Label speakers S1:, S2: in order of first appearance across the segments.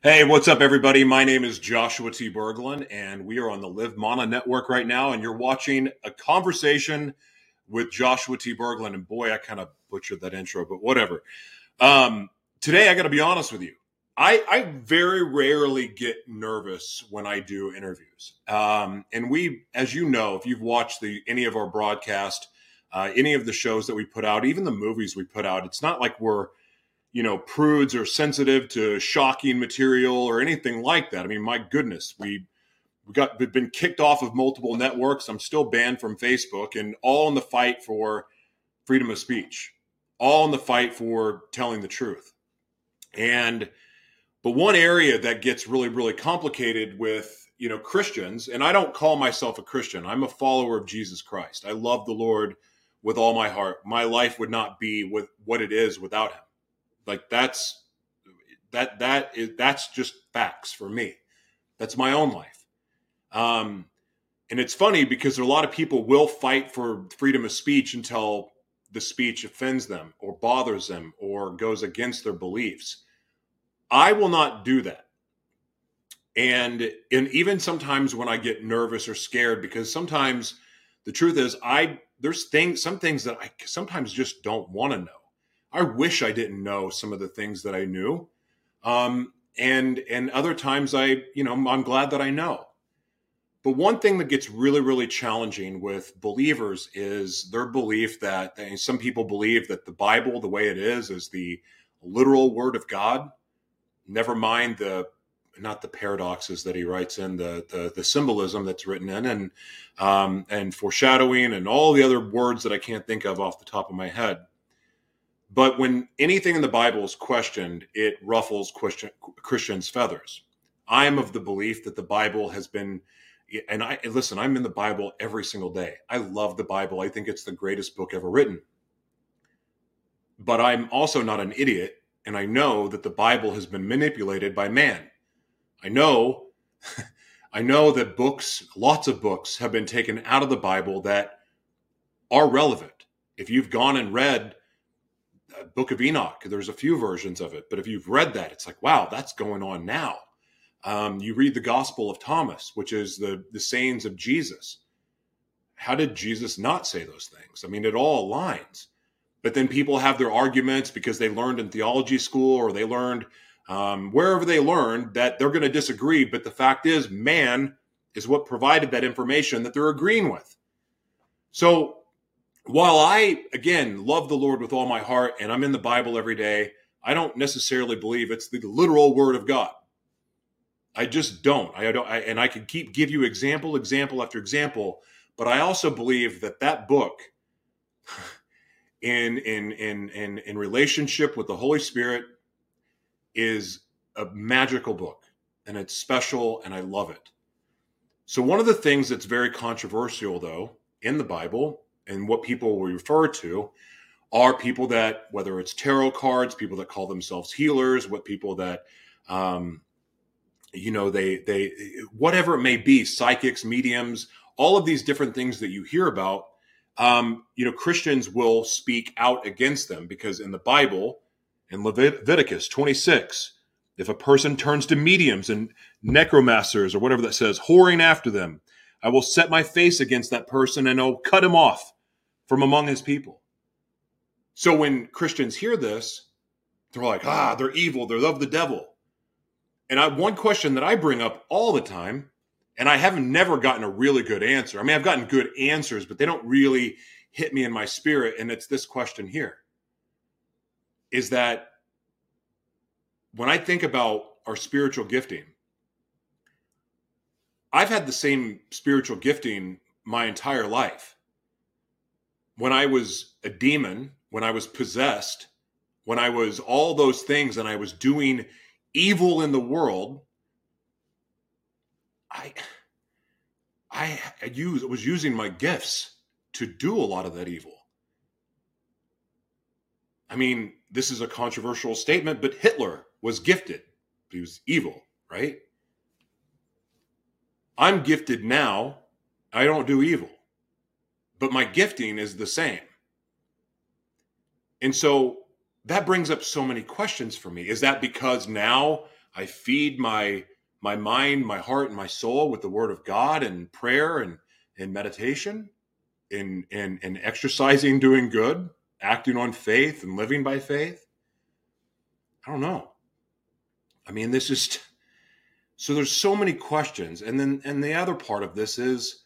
S1: Hey, what's up, everybody? My name is Joshua T. Berglund, and we are on the Live Mana Network right now, and you're watching a conversation with Joshua T. Berglund. And boy, I kind of butchered that intro, but whatever. Um, today, I got to be honest with you. I, I, very rarely get nervous when I do interviews. Um, and we, as you know, if you've watched the any of our broadcast, uh, any of the shows that we put out, even the movies we put out, it's not like we're you know, prudes or sensitive to shocking material or anything like that. I mean, my goodness, we we got we've been kicked off of multiple networks. I'm still banned from Facebook, and all in the fight for freedom of speech, all in the fight for telling the truth. And but one area that gets really really complicated with you know Christians, and I don't call myself a Christian. I'm a follower of Jesus Christ. I love the Lord with all my heart. My life would not be with what it is without Him. Like that's that that is that's just facts for me. That's my own life. Um, and it's funny because a lot of people will fight for freedom of speech until the speech offends them or bothers them or goes against their beliefs. I will not do that. And and even sometimes when I get nervous or scared, because sometimes the truth is I there's things some things that I sometimes just don't want to know. I wish I didn't know some of the things that I knew. Um, and and other times I, you know, I'm glad that I know. But one thing that gets really, really challenging with believers is their belief that some people believe that the Bible, the way it is, is the literal word of God. Never mind the not the paradoxes that he writes in, the the, the symbolism that's written in, and um, and foreshadowing, and all the other words that I can't think of off the top of my head. But when anything in the Bible is questioned, it ruffles Christian, Christians' feathers. I am of the belief that the Bible has been, and I listen, I'm in the Bible every single day. I love the Bible. I think it's the greatest book ever written. But I'm also not an idiot, and I know that the Bible has been manipulated by man. I know, I know that books, lots of books, have been taken out of the Bible that are relevant. If you've gone and read Book of Enoch. There's a few versions of it, but if you've read that, it's like, wow, that's going on now. Um, you read the Gospel of Thomas, which is the the sayings of Jesus. How did Jesus not say those things? I mean, it all aligns. But then people have their arguments because they learned in theology school or they learned um, wherever they learned that they're going to disagree. But the fact is, man is what provided that information that they're agreeing with. So while I, again, love the Lord with all my heart and I'm in the Bible every day, I don't necessarily believe it's the literal word of God. I just don't. I don't, I, and I can keep give you example, example after example, but I also believe that that book, in in in in in relationship with the Holy Spirit, is a magical book, and it's special, and I love it. So one of the things that's very controversial, though, in the Bible and what people will refer to are people that whether it's tarot cards people that call themselves healers what people that um, you know they they whatever it may be psychics mediums all of these different things that you hear about um, you know christians will speak out against them because in the bible in leviticus 26 if a person turns to mediums and necromancers or whatever that says whoring after them i will set my face against that person and i'll cut him off from among his people. So when Christians hear this, they're like, ah, they're evil, they're of the devil. And I, one question that I bring up all the time, and I haven't never gotten a really good answer. I mean, I've gotten good answers, but they don't really hit me in my spirit. And it's this question here is that when I think about our spiritual gifting, I've had the same spiritual gifting my entire life when I was a demon, when I was possessed, when I was all those things and I was doing evil in the world, I I was using my gifts to do a lot of that evil. I mean, this is a controversial statement, but Hitler was gifted. He was evil, right? I'm gifted now. I don't do evil but my gifting is the same. And so that brings up so many questions for me. Is that because now I feed my my mind, my heart, and my soul with the Word of God and prayer and and meditation, in in in exercising, doing good, acting on faith, and living by faith. I don't know. I mean, this is so. There's so many questions, and then and the other part of this is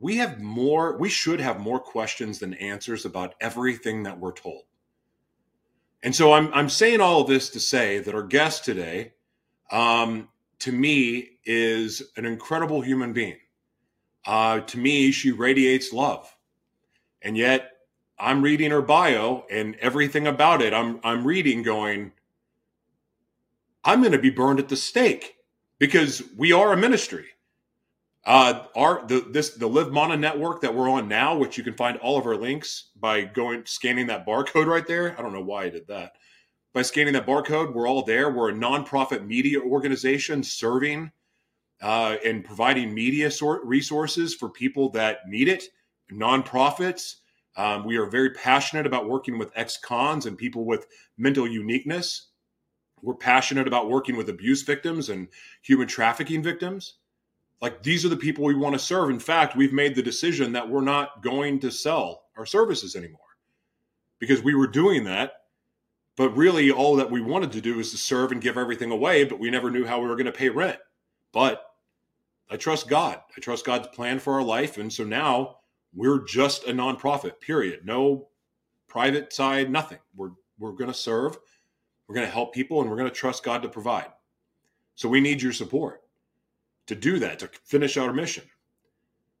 S1: we have more. We should have more questions than answers about everything that we're told. And so I'm I'm saying all of this to say that our guest today, um, to me, is an incredible human being. Uh, to me, she radiates love, and yet I'm reading her bio and everything about it. I'm I'm reading, going, I'm going to be burned at the stake because we are a ministry. Uh, our the this the Live Mana network that we're on now, which you can find all of our links by going scanning that barcode right there. I don't know why I did that. By scanning that barcode, we're all there. We're a nonprofit media organization serving uh, and providing media sort resources for people that need it. Nonprofits. Um, we are very passionate about working with ex-cons and people with mental uniqueness. We're passionate about working with abuse victims and human trafficking victims. Like these are the people we want to serve. In fact, we've made the decision that we're not going to sell our services anymore because we were doing that. But really, all that we wanted to do is to serve and give everything away, but we never knew how we were going to pay rent. But I trust God. I trust God's plan for our life. And so now we're just a nonprofit, period. No private side, nothing. We're, we're going to serve, we're going to help people, and we're going to trust God to provide. So we need your support to do that, to finish our mission.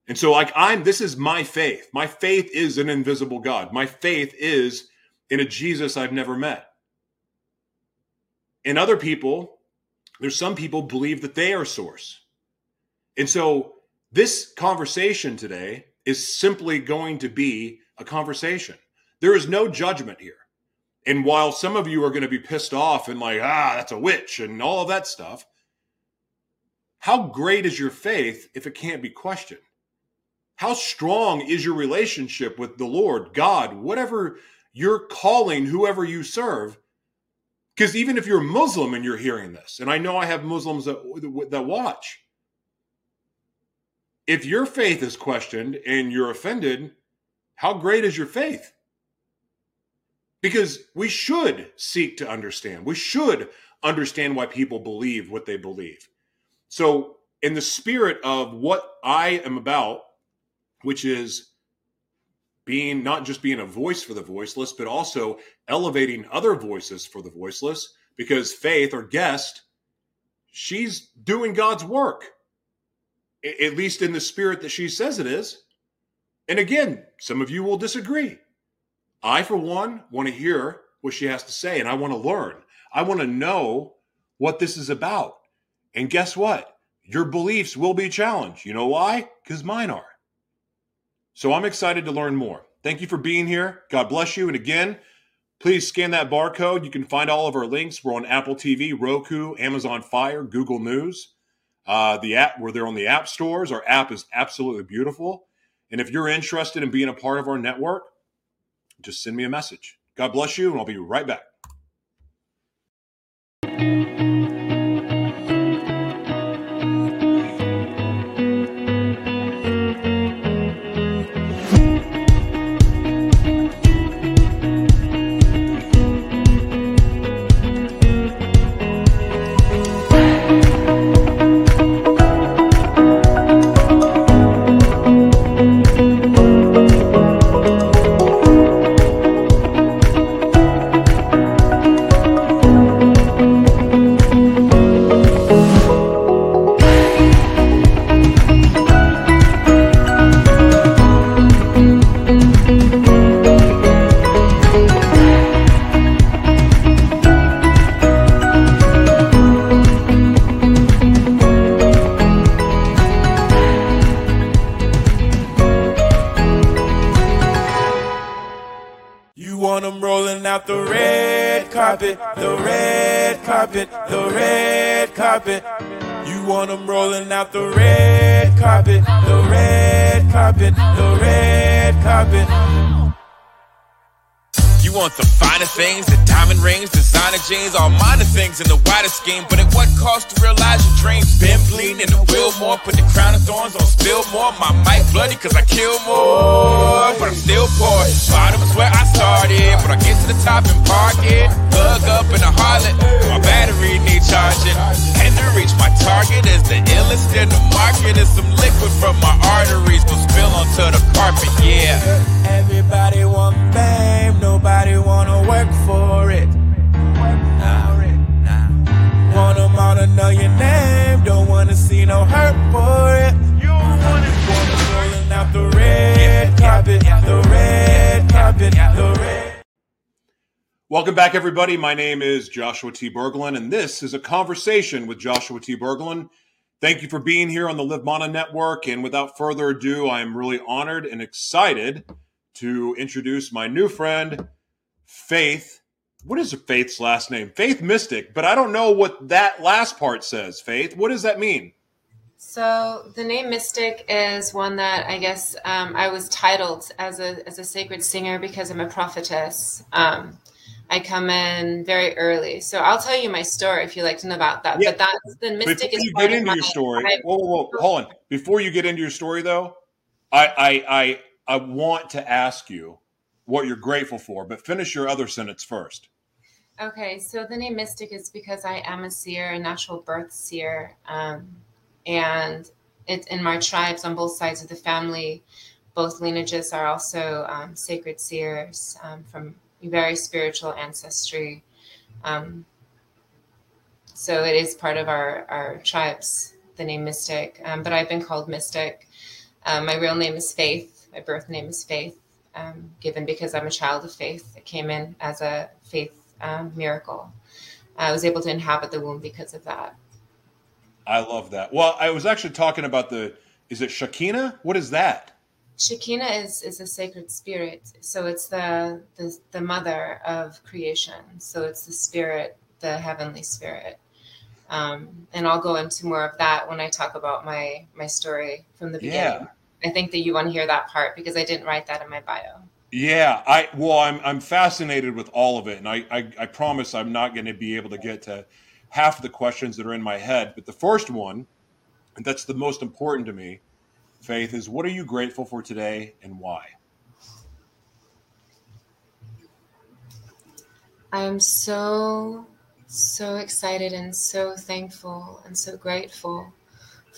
S1: And so, like, I'm, this is my faith. My faith is an invisible God. My faith is in a Jesus I've never met. And other people, there's some people believe that they are source. And so, this conversation today is simply going to be a conversation. There is no judgment here. And while some of you are going to be pissed off and like, ah, that's a witch and all of that stuff, how great is your faith if it can't be questioned? How strong is your relationship with the Lord, God, whatever you're calling whoever you serve? Because even if you're Muslim and you're hearing this, and I know I have Muslims that, that watch, if your faith is questioned and you're offended, how great is your faith? Because we should seek to understand. We should understand why people believe what they believe. So, in the spirit of what I am about, which is being not just being a voice for the voiceless, but also elevating other voices for the voiceless, because Faith, or guest, she's doing God's work, at least in the spirit that she says it is. And again, some of you will disagree. I, for one, want to hear what she has to say, and I want to learn. I want to know what this is about. And guess what? Your beliefs will be challenged. You know why? Because mine are. So I'm excited to learn more. Thank you for being here. God bless you. And again, please scan that barcode. You can find all of our links. We're on Apple TV, Roku, Amazon Fire, Google News. Uh, the app, we're there on the app stores. Our app is absolutely beautiful. And if you're interested in being a part of our network, just send me a message. God bless you, and I'll be right back. carpet, the red carpet, the red carpet.
S2: You want them rolling out the
S3: red carpet, the red carpet, the red carpet.
S2: You want the finer things, the diamond rings, designer jeans, all minor things in the wider scheme. But at what cost to realize your dreams? Been bleeding in the wheel more, put the crown of thorns on spill more. My mic bloody cause I kill more, but I'm still poor. Bottom is where I started, but I get to the top and park it. Plug up in a harlot, my battery need charging. And to reach my target is the illest in the market. Is some liquid from my arteries will spill onto the carpet, yeah.
S3: Everybody want fame, nobody wanna work for it. Nah, nah. Want them all to know your name, don't wanna see no hurt for it. You wanna rolling out the red carpet, the red carpet, the red.
S1: Welcome back, everybody. My name is Joshua T. Berglund, and this is a conversation with Joshua T. Berglund. Thank you for being here on the Live Mana Network. And without further ado, I am really honored and excited to introduce my new friend, Faith. What is Faith's last name? Faith Mystic, but I don't know what that last part says. Faith, what does that mean?
S4: So the name Mystic is one that I guess um, I was titled as a as a sacred singer because I'm a prophetess. Um, I come in very early, so I'll tell you my story if you like to know about that. Yeah. But that's the Mystic
S1: Before
S4: is
S1: you get into your story. whoa, whoa, whoa, hold on. Before you get into your story, though, I I I I want to ask you what you're grateful for, but finish your other sentence first.
S4: Okay, so the name Mystic is because I am a seer, a natural birth seer, um, and it's in my tribes on both sides of the family. Both lineages are also um, sacred seers um, from very spiritual ancestry. Um, so it is part of our, our tribes, the name Mystic. Um, but I've been called Mystic. Um, my real name is Faith my birth name is Faith, um, given because I'm a child of faith. It came in as a faith um, miracle. I was able to inhabit the womb because of that.
S1: I love that. Well, I was actually talking about the. Is it Shekinah? What is that?
S4: Shekinah is is a sacred spirit. So it's the the, the mother of creation. So it's the spirit, the heavenly spirit. Um, and I'll go into more of that when I talk about my my story from the beginning. Yeah. I think that you want to hear that part because I didn't write that in my bio.
S1: Yeah, I well, I'm I'm fascinated with all of it, and I I, I promise I'm not going to be able to get to half of the questions that are in my head. But the first one, and that's the most important to me, Faith, is what are you grateful for today and why?
S4: I am so so excited and so thankful and so grateful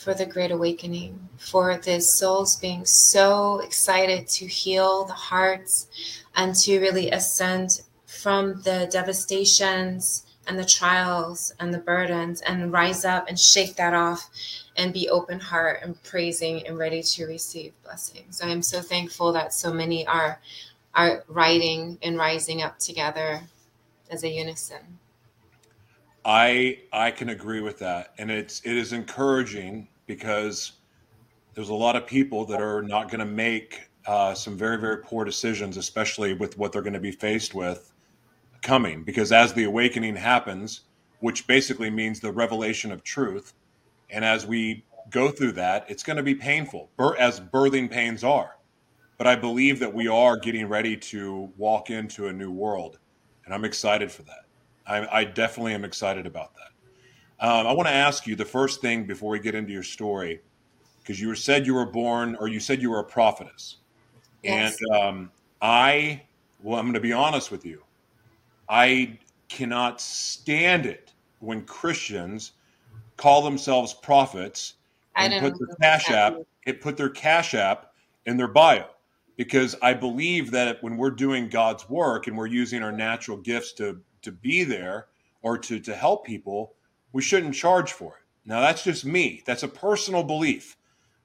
S4: for the Great Awakening, for the souls being so excited to heal the hearts and to really ascend from the devastations and the trials and the burdens and rise up and shake that off and be open heart and praising and ready to receive blessings. I am so thankful that so many are are writing and rising up together as a unison.
S1: I I can agree with that, and it's it is encouraging because there's a lot of people that are not going to make uh, some very very poor decisions, especially with what they're going to be faced with coming. Because as the awakening happens, which basically means the revelation of truth, and as we go through that, it's going to be painful, as birthing pains are. But I believe that we are getting ready to walk into a new world, and I'm excited for that. I, I definitely am excited about that. Um, I want to ask you the first thing before we get into your story, because you said you were born, or you said you were a prophetess, yes. and um, I, well, I'm going to be honest with you, I cannot stand it when Christians call themselves prophets and put their cash app, it put their cash app in their bio. Because I believe that when we're doing God's work and we're using our natural gifts to to be there or to to help people, we shouldn't charge for it. Now that's just me. That's a personal belief.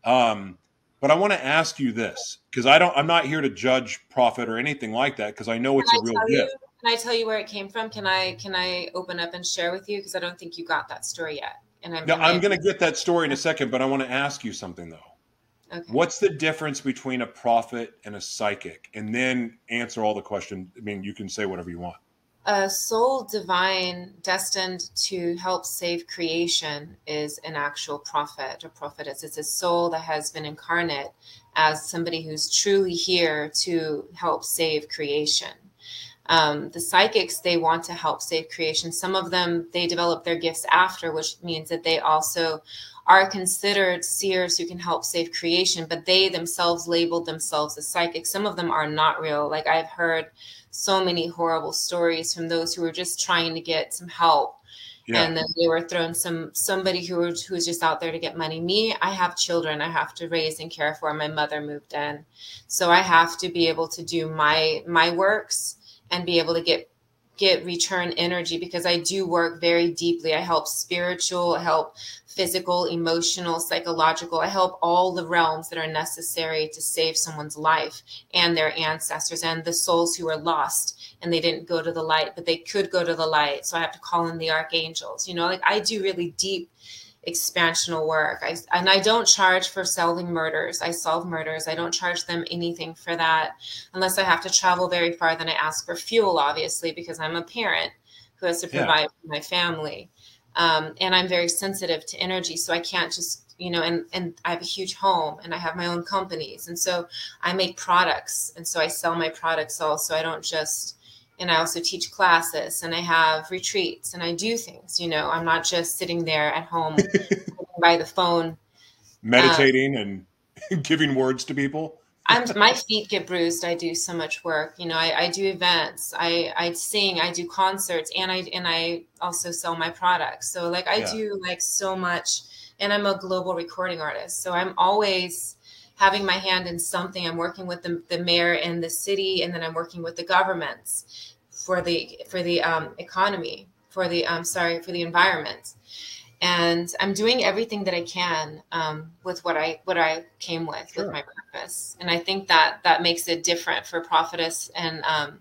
S1: Um, but I want to ask you this because I don't. I'm not here to judge profit or anything like that because I know it's a real gift.
S4: You, can I tell you where it came from? Can I can I open up and share with you because I don't think you got that story yet.
S1: And I'm, no, I'm going to get that story in a second, but I want to ask you something though. Okay. What's the difference between a prophet and a psychic? And then answer all the questions. I mean, you can say whatever you want.
S4: A soul divine destined to help save creation is an actual prophet or prophetess. It's a soul that has been incarnate as somebody who's truly here to help save creation. Um, the psychics, they want to help save creation. Some of them, they develop their gifts after, which means that they also are considered seers who can help save creation, but they themselves labeled themselves as psychics. Some of them are not real. Like I've heard so many horrible stories from those who were just trying to get some help. Yeah. And then they were thrown some somebody who was who was just out there to get money. Me, I have children I have to raise and care for. My mother moved in, so I have to be able to do my my works and be able to get get return energy because I do work very deeply. I help spiritual, help physical, emotional, psychological. I help all the realms that are necessary to save someone's life and their ancestors and the souls who are lost and they didn't go to the light, but they could go to the light. So I have to call in the archangels. You know, like I do really deep expansional work. I, and I don't charge for solving murders. I solve murders. I don't charge them anything for that unless I have to travel very far. Then I ask for fuel, obviously, because I'm a parent who has to provide yeah. for my family. Um, and I'm very sensitive to energy, so I can't just you know and and i have a huge home and i have my own companies and so i make products and so i sell my products also i don't just and i also teach classes and i have retreats and i do things you know i'm not just sitting there at home by the phone
S1: meditating um, and giving words to people
S4: I'm my feet get bruised. I do so much work. You know, I, I do events, I I sing, I do concerts, and I and I also sell my products. So like I yeah. do like so much, and I'm a global recording artist. So I'm always having my hand in something. I'm working with the, the mayor and the city, and then I'm working with the governments for the for the um, economy, for the um sorry for the environment and I'm doing everything that I can um, with what I what I came with sure. with my purpose, and I think that that makes it different for prophetess and um,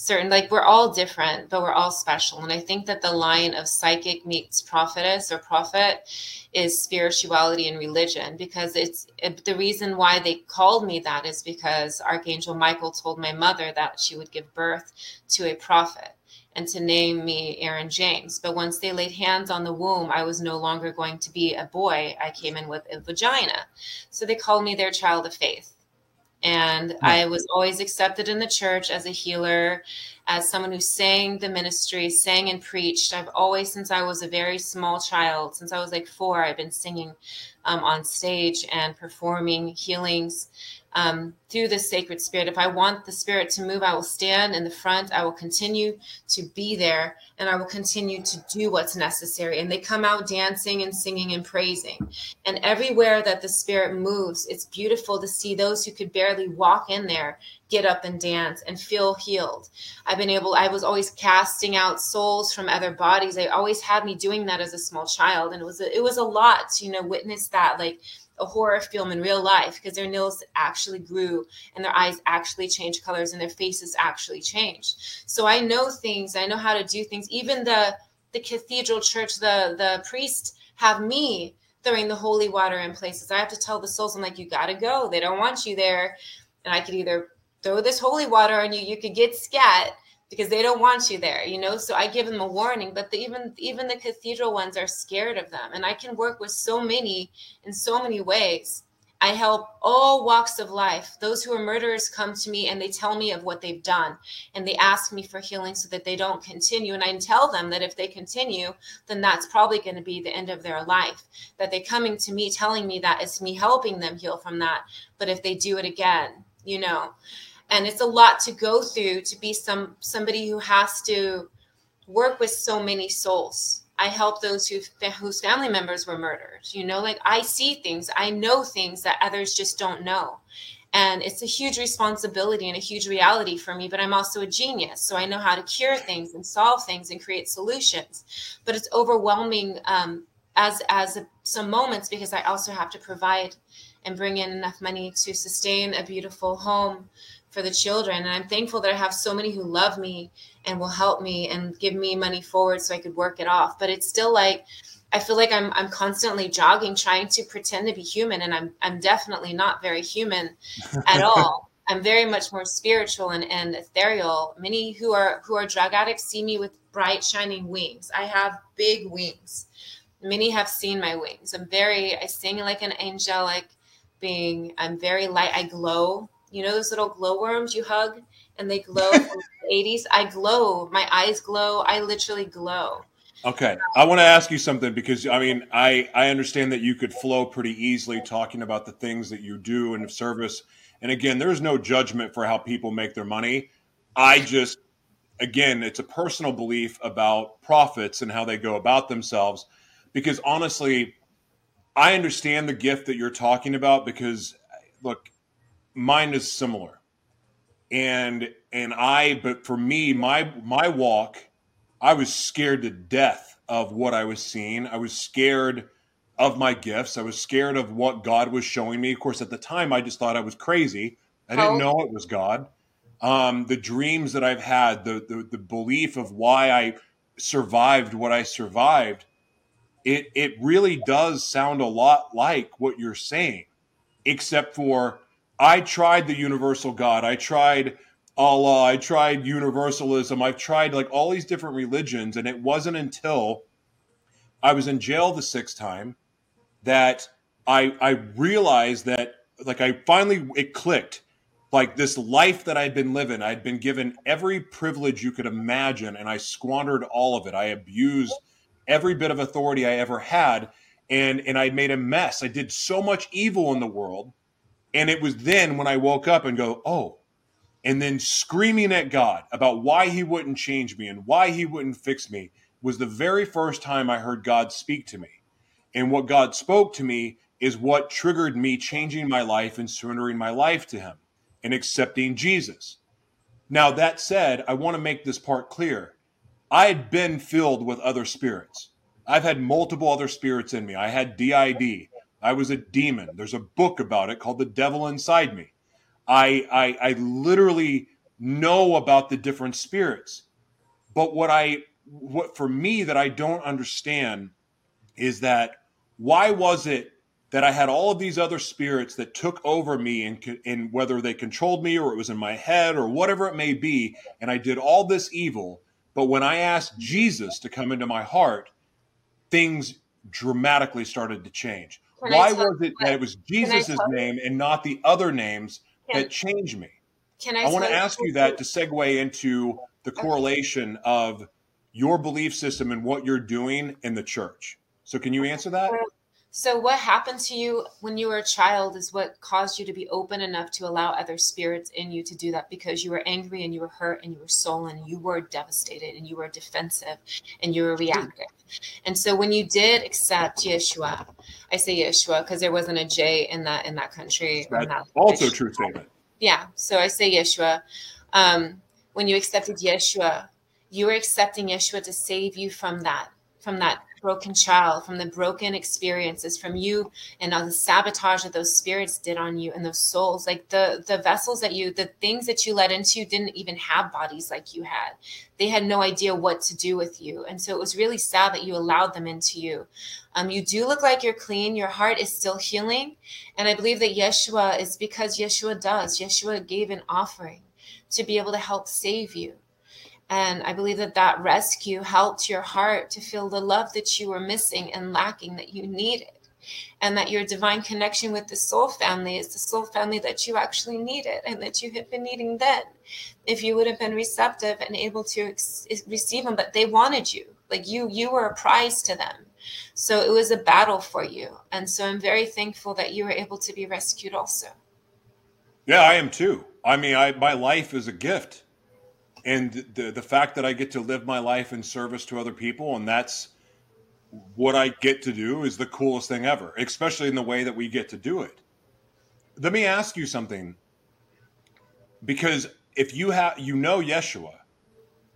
S4: certain like we're all different, but we're all special, and I think that the line of psychic meets prophetess or prophet is spirituality and religion because it's it, the reason why they called me that is because Archangel Michael told my mother that she would give birth to a prophet and to name me Aaron James. But once they laid hands on the womb, I was no longer going to be a boy. I came in with a vagina. So they called me their child of faith. And I was always accepted in the church as a healer, as someone who sang the ministry, sang and preached. I've always, since I was a very small child, since I was like four, I've been singing um, on stage and performing healings um, through the sacred spirit. If I want the spirit to move, I will stand in the front. I will continue to be there and I will continue to do what's necessary. And they come out dancing and singing and praising. And everywhere that the spirit moves, it's beautiful to see those who could barely walk in there get up and dance and feel healed. I've been able, I was always casting out souls from other bodies. They always had me doing that as a small child. And it was, a, it was a lot to, you know, witness that. Like, a horror film in real life because their nails actually grew and their eyes actually changed colors and their faces actually changed. So I know things, I know how to do things. Even the the cathedral church, the the priest have me throwing the holy water in places. I have to tell the souls, I'm like, you gotta go. They don't want you there. And I could either throw this holy water on you, you could get scat, because they don't want you there you know? So i give them a warning but the, even even the cathedral ones are scared of them. And i can work with so many in so many ways. I help all walks of life. Those who are murderers come to me and they tell me of what they've done. And they ask me for healing so that they don't continue. And i tell them that if they continue then that's probably going to be the end of their life. That they're coming to me telling me that it's me helping them heal from that. But if they do it again you know and it's a lot to go through to be some somebody who has to work with so many souls. I help those who whose family members were murdered. You know like i see things. I know things that others just don't know. And it's a huge responsibility and a huge reality for me but i'm also a genius. So i know how to cure things and solve things and create solutions. But it's overwhelming um, as as a, some moments because i also have to provide and bring in enough money to sustain a beautiful home for the children. And I'm thankful that I have so many who love me and will help me and give me money forward so I could work it off. But it's still like I feel like I'm I'm constantly jogging, trying to pretend to be human, and I'm I'm definitely not very human at all. I'm very much more spiritual and, and ethereal. Many who are who are drug addicts see me with bright shining wings. I have big wings. Many have seen my wings. I'm very I sing like an angelic being. I'm very light. I glow you know those little glowworms you hug and they glow from the 80s. I glow. My eyes glow. I literally glow.
S1: Okay. I want to ask you something because I mean, I I understand that you could flow pretty easily talking about the things that you do in service. And again, there's no judgment for how people make their money. I just again, it's a personal belief about prophets and how they go about themselves because honestly, I understand the gift that you're talking about because look, mine is similar. And and I but for me, my my walk I was scared to death of what I was seeing. I was scared of my gifts. I was scared of what God was showing me. Of course, at the time, I just thought I was crazy. I didn't know it was God. Um, the dreams that I've had, the, the the belief of why I survived what I survived, it it really does sound a lot like what you're saying, except for I tried the universal God. I tried Allah. I tried universalism. I've tried like all these different religions, and it wasn't until I was in jail the sixth time that I I realized that like I finally it clicked. Like this life that I'd been living, I'd been given every privilege you could imagine, and I squandered all of it. I abused every bit of authority I ever had, and and I made a mess. I did so much evil in the world, and it was then when I woke up and go, oh, and then screaming at God about why he wouldn't change me and why he wouldn't fix me was the very first time I heard God speak to me. And what God spoke to me is what triggered me changing my life and surrendering my life to him and accepting Jesus. Now, that said, I want to make this part clear. I had been filled with other spirits. I've had multiple other spirits in me. I had DID. I was a demon. There's a book about it called The Devil Inside Me. I, I, I literally know about the different spirits. But what I, what for me that I don't understand is that why was it that I had all of these other spirits that took over me and, and whether they controlled me or it was in my head or whatever it may be, and I did all this evil. But when I asked Jesus to come into my heart, things dramatically started to change. Can Why was it that it was Jesus' name and not the other names can, that changed me. Can I? I want to ask you that to segue into the correlation of your belief system and what you're doing in the church. So, can you answer that?
S4: So, what happened to you when you were a child is what caused you to be open enough to allow other spirits in you to do that because you were angry and you were hurt and you were sullen, and you were devastated and you were defensive and you were reactive. And so, when you did accept Yeshua, I say Yeshua because there wasn't a J in that in that country.
S1: That's that also Yeshua. true statement.
S4: Yeah. So I say Yeshua. Um, when you accepted Yeshua, you were accepting Yeshua to save you from that from that broken child, from the broken experiences, from you and all the sabotage that those spirits did on you and those souls. Like the the vessels that you, the things that you let into didn't even have bodies like you had. They had no idea what to do with you. And so it was really sad that you allowed them into you. Um, you do look like you're clean. Your heart is still healing. And I believe that Yeshua is because Yeshua does. Yeshua gave an offering to be able to help save you. And I believe that that rescue helped your heart to feel the love that you were missing and lacking that you needed. And that your divine connection with the soul family is the soul family that you actually needed and that you had been needing then. If you would have been receptive and able to ex- receive them, but they wanted you. Like you, you were a prize to them. So it was a battle for you. And so I'm very thankful that you were able to be rescued also.
S1: Yeah, I am too. I mean, I, my life is a gift and the the fact that I get to live my life in service to other people and that's what I get to do is the coolest thing ever, especially in the way that we get to do it. Let me ask you something because if you have you know Yeshua,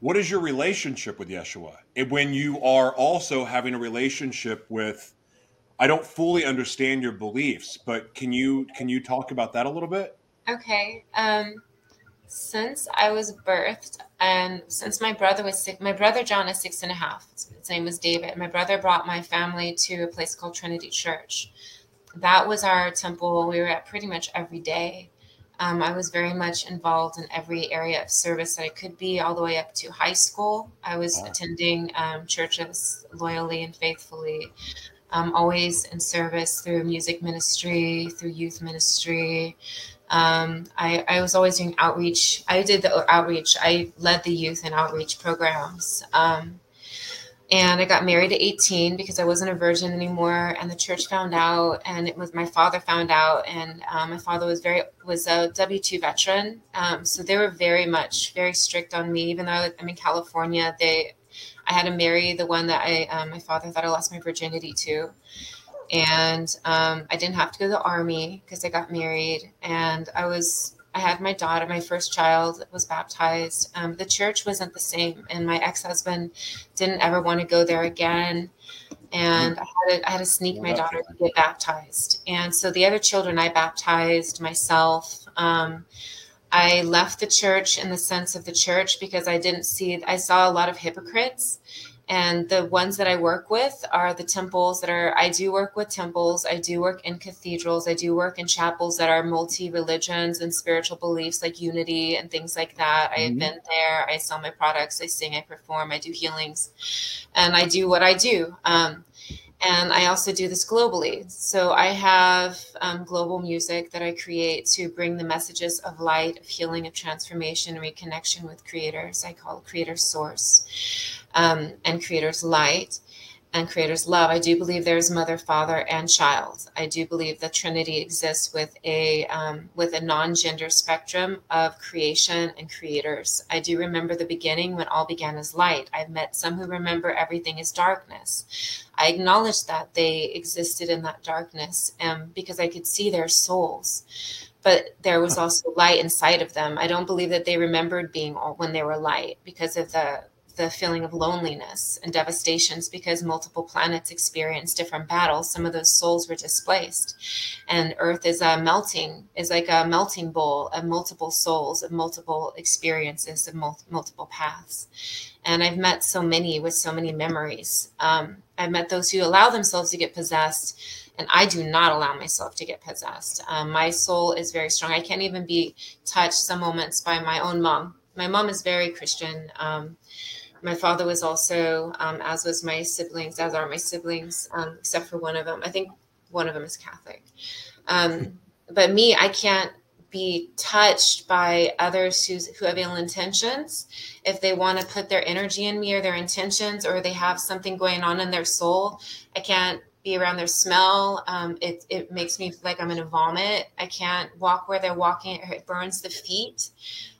S1: what is your relationship with Yeshua? And when you are also having a relationship with I don't fully understand your beliefs, but can you can you talk about that a little bit?
S4: Okay. Um since I was birthed, and since my brother was sick, my brother John is six and a half. His name was David. My brother brought my family to a place called Trinity Church. That was our temple. We were at pretty much every day. Um, I was very much involved in every area of service that I could be, all the way up to high school. I was wow. attending um, churches loyally and faithfully, um, always in service through music ministry, through youth ministry, Um, I, I was always doing outreach. I did the outreach. I led the youth and outreach programs. Um, and I got married at 18 because I wasn't a virgin anymore, and the church found out, and it was my father found out, and um, my father was very was a W two veteran, um, so they were very much very strict on me. Even though I'm in California, they I had to marry the one that I um, my father thought I lost my virginity to, and um, I didn't have to go to the army because I got married, and I was I had my daughter, my first child was baptized. Um, the church wasn't the same, and my ex husband didn't ever want to go there again. And I had to, I had to sneak my daughter to get baptized. And so the other children I baptized myself. Um, I left the church in the sense of the church because I didn't see, I saw a lot of hypocrites and the ones that I work with are the temples that are, I do work with temples. I do work in cathedrals. I do work in chapels that are multi religions and spiritual beliefs like unity and things like that. Mm-hmm. I've been there. I sell my products. I sing. I perform. I do healings. And I do what I do. Um, and I also do this globally. So I have um, global music that I create to bring the messages of light, of healing, of transformation, reconnection with creators. I call creator source um, and creator's light and creator's love. I do believe there's mother, father, and child. I do believe the Trinity exists with a um, with a non-gender spectrum of creation and creators. I do remember the beginning when all began as light. I've met some who remember everything is darkness. I acknowledge that they existed in that darkness um, because I could see their souls. But there was also light inside of them. I don't believe that they remembered being all when they were light because of the the feeling of loneliness and devastations because multiple planets experience different battles some of those souls were displaced and earth is a melting is like a melting bowl of multiple souls of multiple experiences of mul- multiple paths and i've met so many with so many memories um, i've met those who allow themselves to get possessed and I do not allow myself to get possessed. Um, my soul is very strong. I can't even be touched some moments by my own mom. My mom is very Christian. Um, my father was also, um, as was my siblings, as are my siblings, um, except for one of them. I think one of them is Catholic. Um, but me, I can't be touched by others who's, who have ill intentions. If they want to put their energy in me or their intentions, or they have something going on in their soul, I can't be around their smell. Um, it, it makes me feel like I'm going to vomit. I can't walk where they're walking. It burns the feet.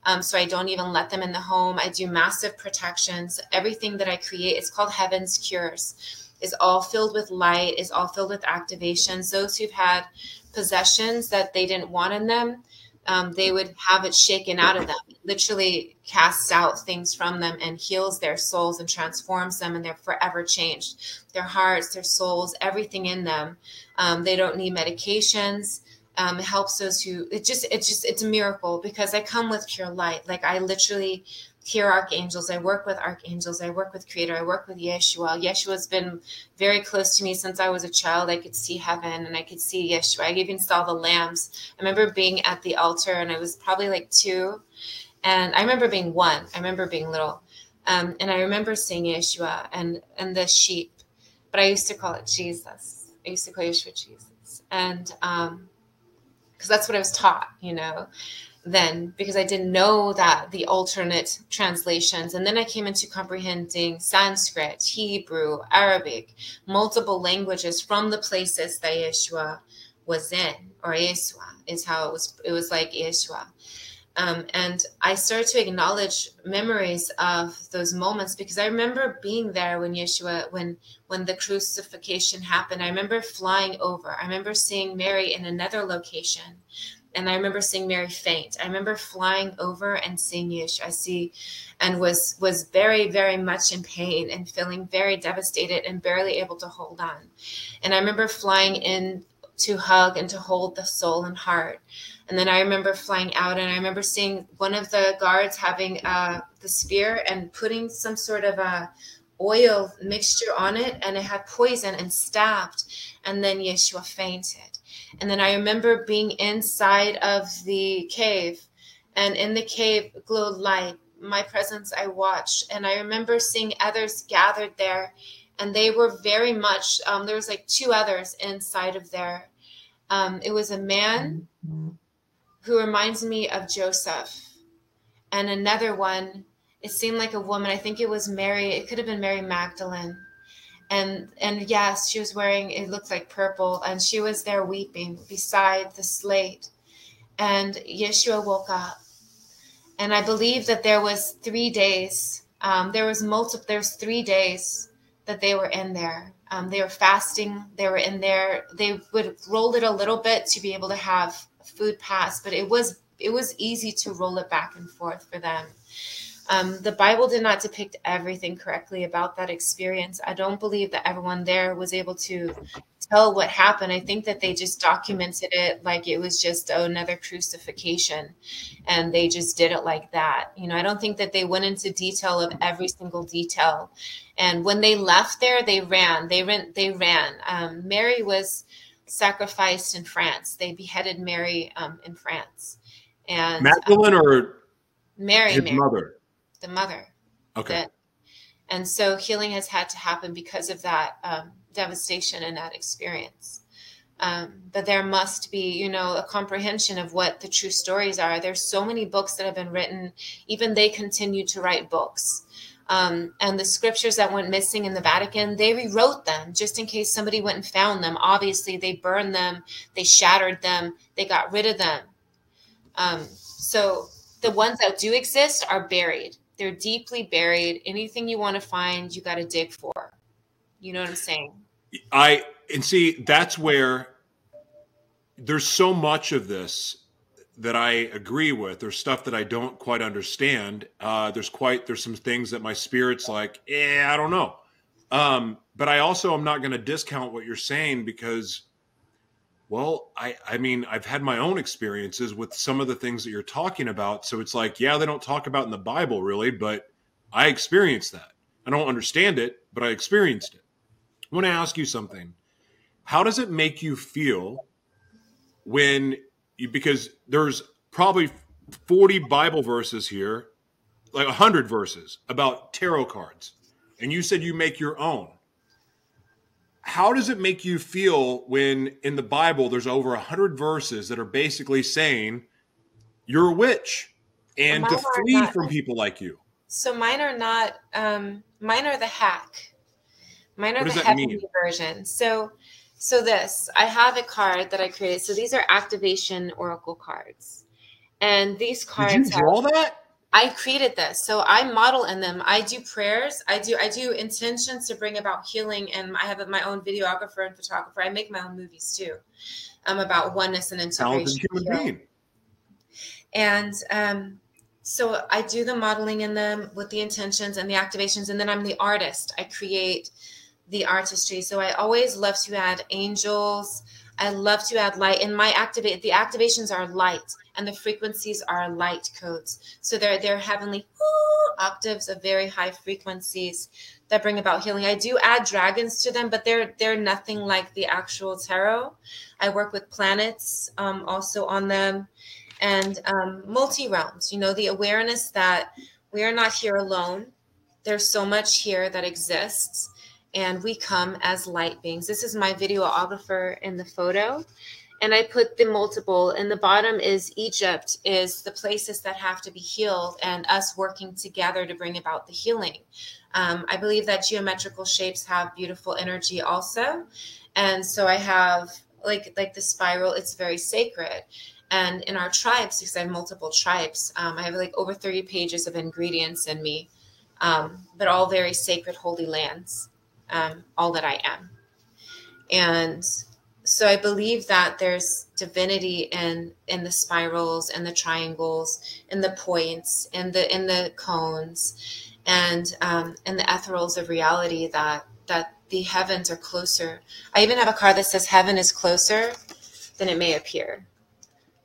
S4: Um, so I don't even let them in the home. I do massive protections. Everything that I create is called Heaven's Cures. Is all filled with light. Is all filled with activations. Those who've had possessions that they didn't want in them, um, they would have it shaken out of them. literally casts out things from them and heals their souls and transforms them, and they're forever changed. Their hearts, their souls, everything in them. Um, they don't need medications um, helps those who it just it's just it's a miracle because i come with pure light. Like i literally hear archangels. I work with archangels. I work with creator. I work with yeshua. Yeshua's been very close to me since i was a child. I could see heaven and i could see yeshua. I even saw the lambs. I remember being at the altar and i was probably like two. And i remember being one. I remember being little. Um, and i remember seeing yeshua and and the sheep. But i used to call it jesus. I used to call yeshua jesus. And um, because that's what I was taught, you know, then because I didn't know that the alternate translations. And then I came into comprehending Sanskrit, Hebrew, Arabic, multiple languages from the places that Yeshua was in, or Yeshua is how it was, it was like Yeshua. Um, and I started to acknowledge memories of those moments because I remember being there when Yeshua, when when the crucifixion happened. I remember flying over. I remember seeing Mary in another location, and I remember seeing Mary faint. I remember flying over and seeing Yeshua. I see, and was was very very much in pain and feeling very devastated and barely able to hold on. And I remember flying in to hug and to hold the soul and heart and then I remember flying out, and I remember seeing one of the guards having uh, the spear and putting some sort of a oil mixture on it, and it had poison and stabbed. And then Yeshua fainted. And then I remember being inside of the cave, and in the cave glowed light. My presence I watched, and I remember seeing others gathered there, and they were very much. Um, there was like two others inside of there. Um, it was a man. Mm-hmm who reminds me of Joseph. And another one, it seemed like a woman. I think it was Mary. It could have been Mary Magdalene. And and yes, she was wearing it looked like purple, and she was there weeping beside the slate. And Yeshua woke up, and I believe that there was three days. Um, there was multiple. There's three days that they were in there. Um, they were fasting. They were in there. They would roll it a little bit to be able to have food pass, but it was it was easy to roll it back and forth for them. Um, the Bible did not depict everything correctly about that experience. I don't believe that everyone there was able to tell what happened. I think that they just documented it like it was just oh, another crucifixion and they just did it like that. You know, I don't think that they went into detail of every single detail. And when they left there, they ran. They ran. They ran. Um, Mary was sacrificed in France. They beheaded Mary um, in France. And
S1: Magdalene or
S4: Mary,
S1: his
S4: Mary,
S1: mother?
S4: the mother.
S1: Okay.
S4: That, and so healing has had to happen because of that um, devastation and that experience. Um, but there must be, you know, a comprehension of what the true stories are. There's so many books that have been written. Even they continue to write books. Um, and the scriptures that went missing in the Vatican, they rewrote them just in case somebody went and found them. Obviously, they burned them, they shattered them, they got rid of them. Um, so the ones that do exist are buried. They're deeply buried. Anything you want to find, you got to dig for. You know what I'm saying?
S1: I and see that's where there's so much of this that I agree with. There's stuff that I don't quite understand. Uh, there's quite there's some things that my spirit's like, eh, I don't know. Um, but I also am not going to discount what you're saying because, well, I I mean I've had my own experiences with some of the things that you're talking about. So it's like, yeah, they don't talk about in the Bible really, but I experienced that. I don't understand it, but I experienced it. I want to ask you something. How does it make you feel when because there's probably 40 Bible verses here, like 100 verses about tarot cards, and you said you make your own. How does it make you feel when in the Bible there's over 100 verses that are basically saying you're a witch and to flee
S4: not-
S1: from people like you?
S4: So mine are not. Um, mine are the hack. Mine are the heavenly
S1: mean?
S4: version. So, so this I have a card that I created. So these are activation oracle cards, and these cards.
S1: Did you
S4: have-
S1: draw that?
S4: I created this. So I model in them. I do prayers. I do I do intentions to bring about healing and I have my own videographer and photographer. I make my own movies too. Um about oneness and integration.
S1: human being.
S4: And um so I do the modeling in them with the intentions and the activations and then I'm the artist. I create the artistry. So I always love to add angels. I love to add light and my activate the activations are light and the frequencies are light codes. So they're they're heavenly octaves of very high frequencies that bring about healing. I do add dragons to them, but they're they're nothing like the actual tarot. I work with planets um, also on them and um, multi realms. You know, the awareness that we are not here alone. There's so much here that exists, and we come as light beings. This is my videographer in the photo. And I put the multiple, and the bottom is Egypt, is the places that have to be healed, and us working together to bring about the healing. Um, I believe that geometrical shapes have beautiful energy also. And so I have like like the spiral, it's very sacred and in our tribes because i have multiple tribes um, i have like over 30 pages of ingredients in me um, but all very sacred holy lands um, all that i am. And so i believe that there's divinity in in the spirals and the triangles and the points and the in the cones and um, and the ethereals of reality that that the heavens are closer. I even have a card that says heaven is closer than it may appear.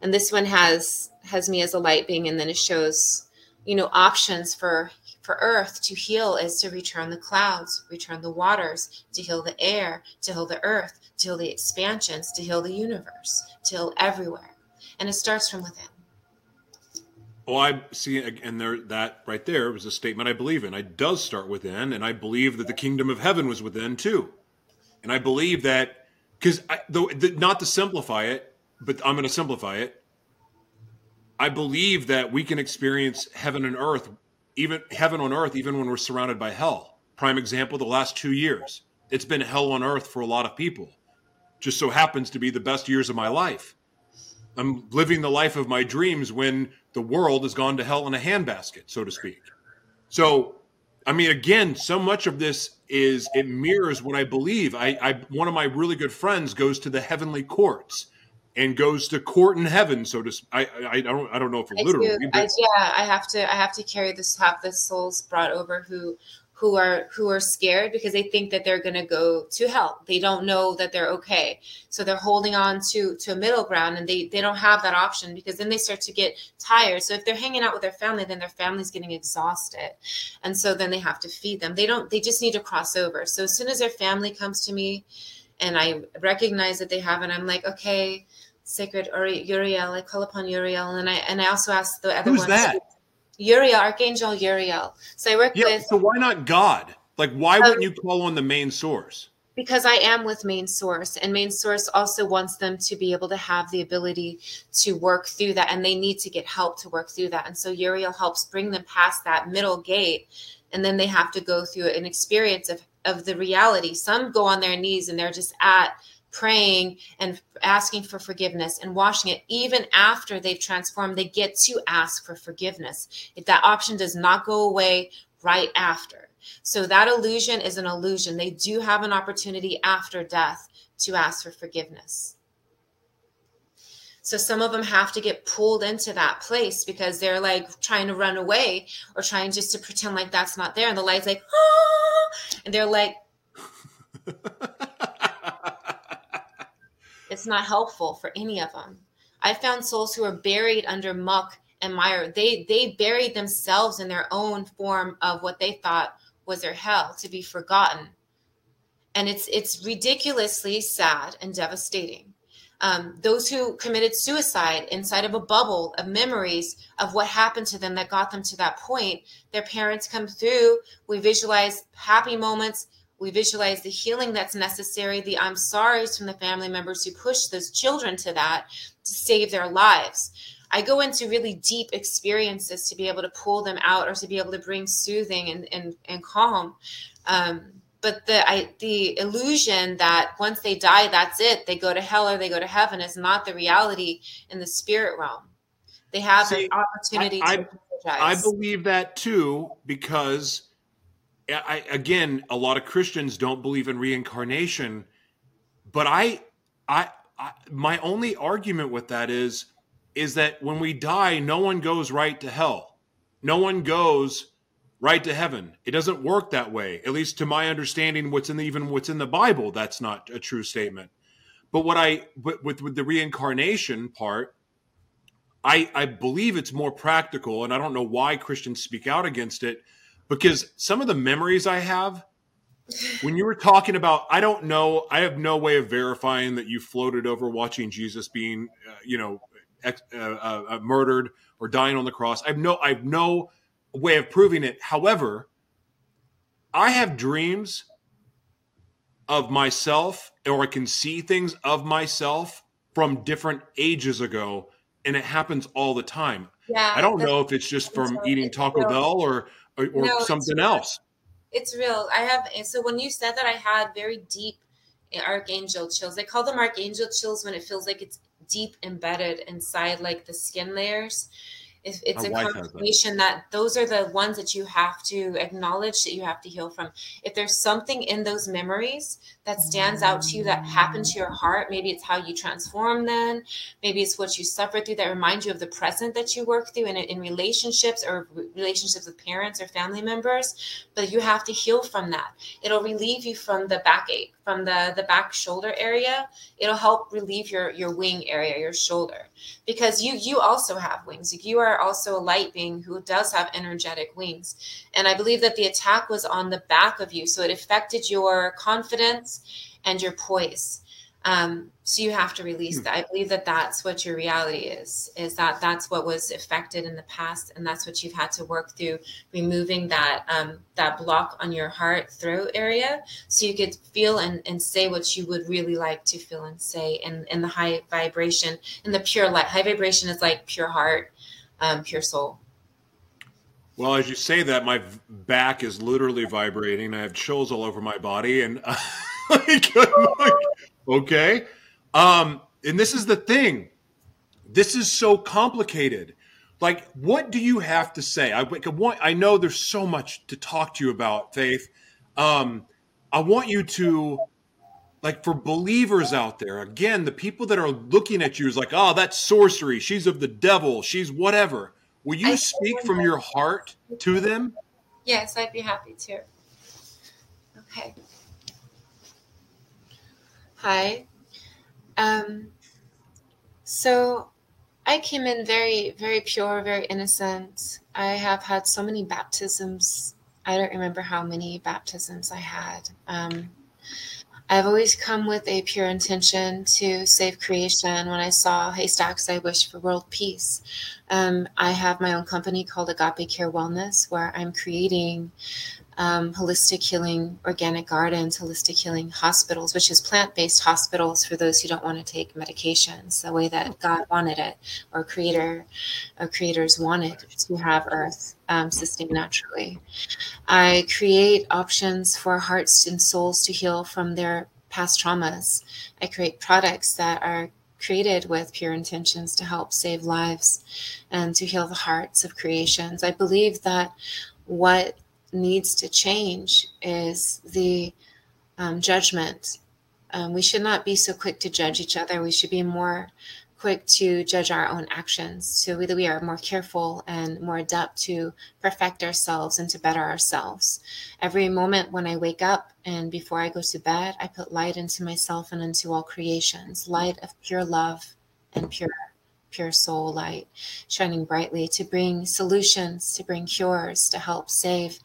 S4: And this one has has me as a light being and then it shows you know options for for earth to heal is to return the clouds return the waters to heal the air to heal the earth to heal the expansions to heal the universe to heal everywhere and it starts from within
S1: Well, I see, and there that right there was a statement I believe in. It does start within, and I believe that the kingdom of heaven was within too. And I believe that because not to simplify it, but I'm going to simplify it. I believe that we can experience heaven and earth, even heaven on earth, even when we're surrounded by hell. Prime example: the last two years, it's been hell on earth for a lot of people. Just so happens to be the best years of my life. I'm living the life of my dreams when the world has gone to hell in a handbasket, so to speak. So, I mean, again, so much of this is it mirrors what I believe. I, I one of my really good friends goes to the heavenly courts and goes to court in heaven. So to I I don't I don't know if literally.
S4: I, yeah, I have to I have to carry this have the souls brought over who who are who are scared because they think that they're going to go to hell they don't know that they're okay so they're holding on to to a middle ground and they they don't have that option because then they start to get tired so if they're hanging out with their family then their family's getting exhausted and so then they have to feed them they don't they just need to cross over so as soon as their family comes to me and i recognize that they have it i'm like okay sacred uriel i call upon uriel and i and i also ask the other
S1: who's ones, that
S4: Uriel, Archangel Uriel. So I work yeah, with.
S1: So why not God? Like, why um, wouldn't you call on the main source?
S4: Because I am with main source, and main source also wants them to be able to have the ability to work through that, and they need to get help to work through that. And so Uriel helps bring them past that middle gate, and then they have to go through an experience of of the reality. Some go on their knees and they're just at praying and asking for forgiveness and washing it even after they've transformed they get to ask for forgiveness. If that option does not go away right after. So that illusion is an illusion. They do have an opportunity after death to ask for forgiveness. So some of them have to get pulled into that place because they're like trying to run away or trying just to pretend like that's not there. And the light's like ah! and they're like It's not helpful for any of them. I found souls who are buried under muck and mire. They they buried themselves in their own form of what they thought was their hell to be forgotten. And it's it's ridiculously sad and devastating. Um, those who committed suicide inside of a bubble of memories of what happened to them that got them to that point. Their parents come through. We visualize happy moments, we visualize the healing that's necessary, the I'm sorry's from the family members who push those children to that to save their lives. I go into really deep experiences to be able to pull them out or to be able to bring soothing and, and, and calm. Um, but the I, the illusion that once they die, that's it. They go to hell or they go to heaven is not the reality in the spirit realm. They have See, an opportunity I,
S1: I, I believe that too because I, again, a lot of Christians don't believe in reincarnation, but I, I, I, my only argument with that is, is that when we die, no one goes right to hell. No one goes right to heaven. It doesn't work that way. At least to my understanding, what's in the, even what's in the Bible, that's not a true statement. But what I, with, with, with the reincarnation part, I, I believe it's more practical, and I don't know why Christians speak out against it because some of the memories I have when you were talking about i don't know i have no way of verifying that you floated over watching jesus being uh, you know ex, uh, uh, uh, murdered or dying on the cross. I have no i have no way of proving it. However i have dreams of myself or i can see things of myself from different ages ago and it happens all the time. Yeah i don't know if it's just from eating taco bell or or, or no, something
S4: it's
S1: else.
S4: It's real. I have, so when you said that, I had very deep archangel chills. I call them archangel chills when it feels like it's deep embedded inside like the skin layers it's, it's a confirmation that those are the ones that you have to acknowledge that you have to heal from. If there's something in those memories that stands out to you that happened to your heart, maybe it's how you transform then, maybe it's what you suffered through that reminds you of the present that you work through in, in relationships or relationships with parents or family members, but you have to heal from that. It'll relieve you from the backache, from the, the back shoulder area. It'll help relieve your, your wing area, your shoulder, because you, you also have wings. You are also a light being who does have energetic wings. And I believe that the attack was on the back of you. So it affected your confidence and your poise. Um, so you have to release hmm. that. I believe that that's what your reality is, is that that's what was affected in the past. And that's what you've had to work through removing that, um, that block on your heart throat area. So you could feel and, and say what you would really like to feel and say in, in the high vibration in the pure light. High vibration is like pure heart um, pure soul.
S1: Well, as you say that, my back is literally vibrating. I have chills all over my body, and like, like, okay. Um, and this is the thing. This is so complicated. Like, what do you have to say? I, I know there's so much to talk to you about, Faith. Um, I want you to, like, for believers out there, again, the people that are looking at you is like, oh, that's sorcery. She's of the devil. She's whatever Will you I speak from your heart to them?
S4: Yes, I'd be happy to. Okay. Hi. Um, so I came in very, very pure, very innocent. I have had so many baptisms. I don't remember how many baptisms I had. Um, I've always come with a pure intention to save creation. When I saw haystacks, I wish for world peace. Um, I have my own company called Agape Care Wellness, where I'm creating um, holistic healing, organic gardens, holistic healing hospitals, which is plant based hospitals for those who don't want to take medications the way that God wanted it, or creator, or creators wanted to have Earth um, sustain naturally. I create options for hearts and souls to heal from their past traumas. I create products that are created with pure intentions to help save lives and to heal the hearts of creations. I believe that what needs to change is the um, judgment. Um, we should not be so quick to judge each other. We should be more quick to judge our own actions so that we are more careful and more adept to perfect ourselves and to better ourselves. Every moment when I wake up and before I go to bed, I put light into myself and into all creations, light of pure love and pure pure soul light shining brightly to bring solutions, to bring cures, to help save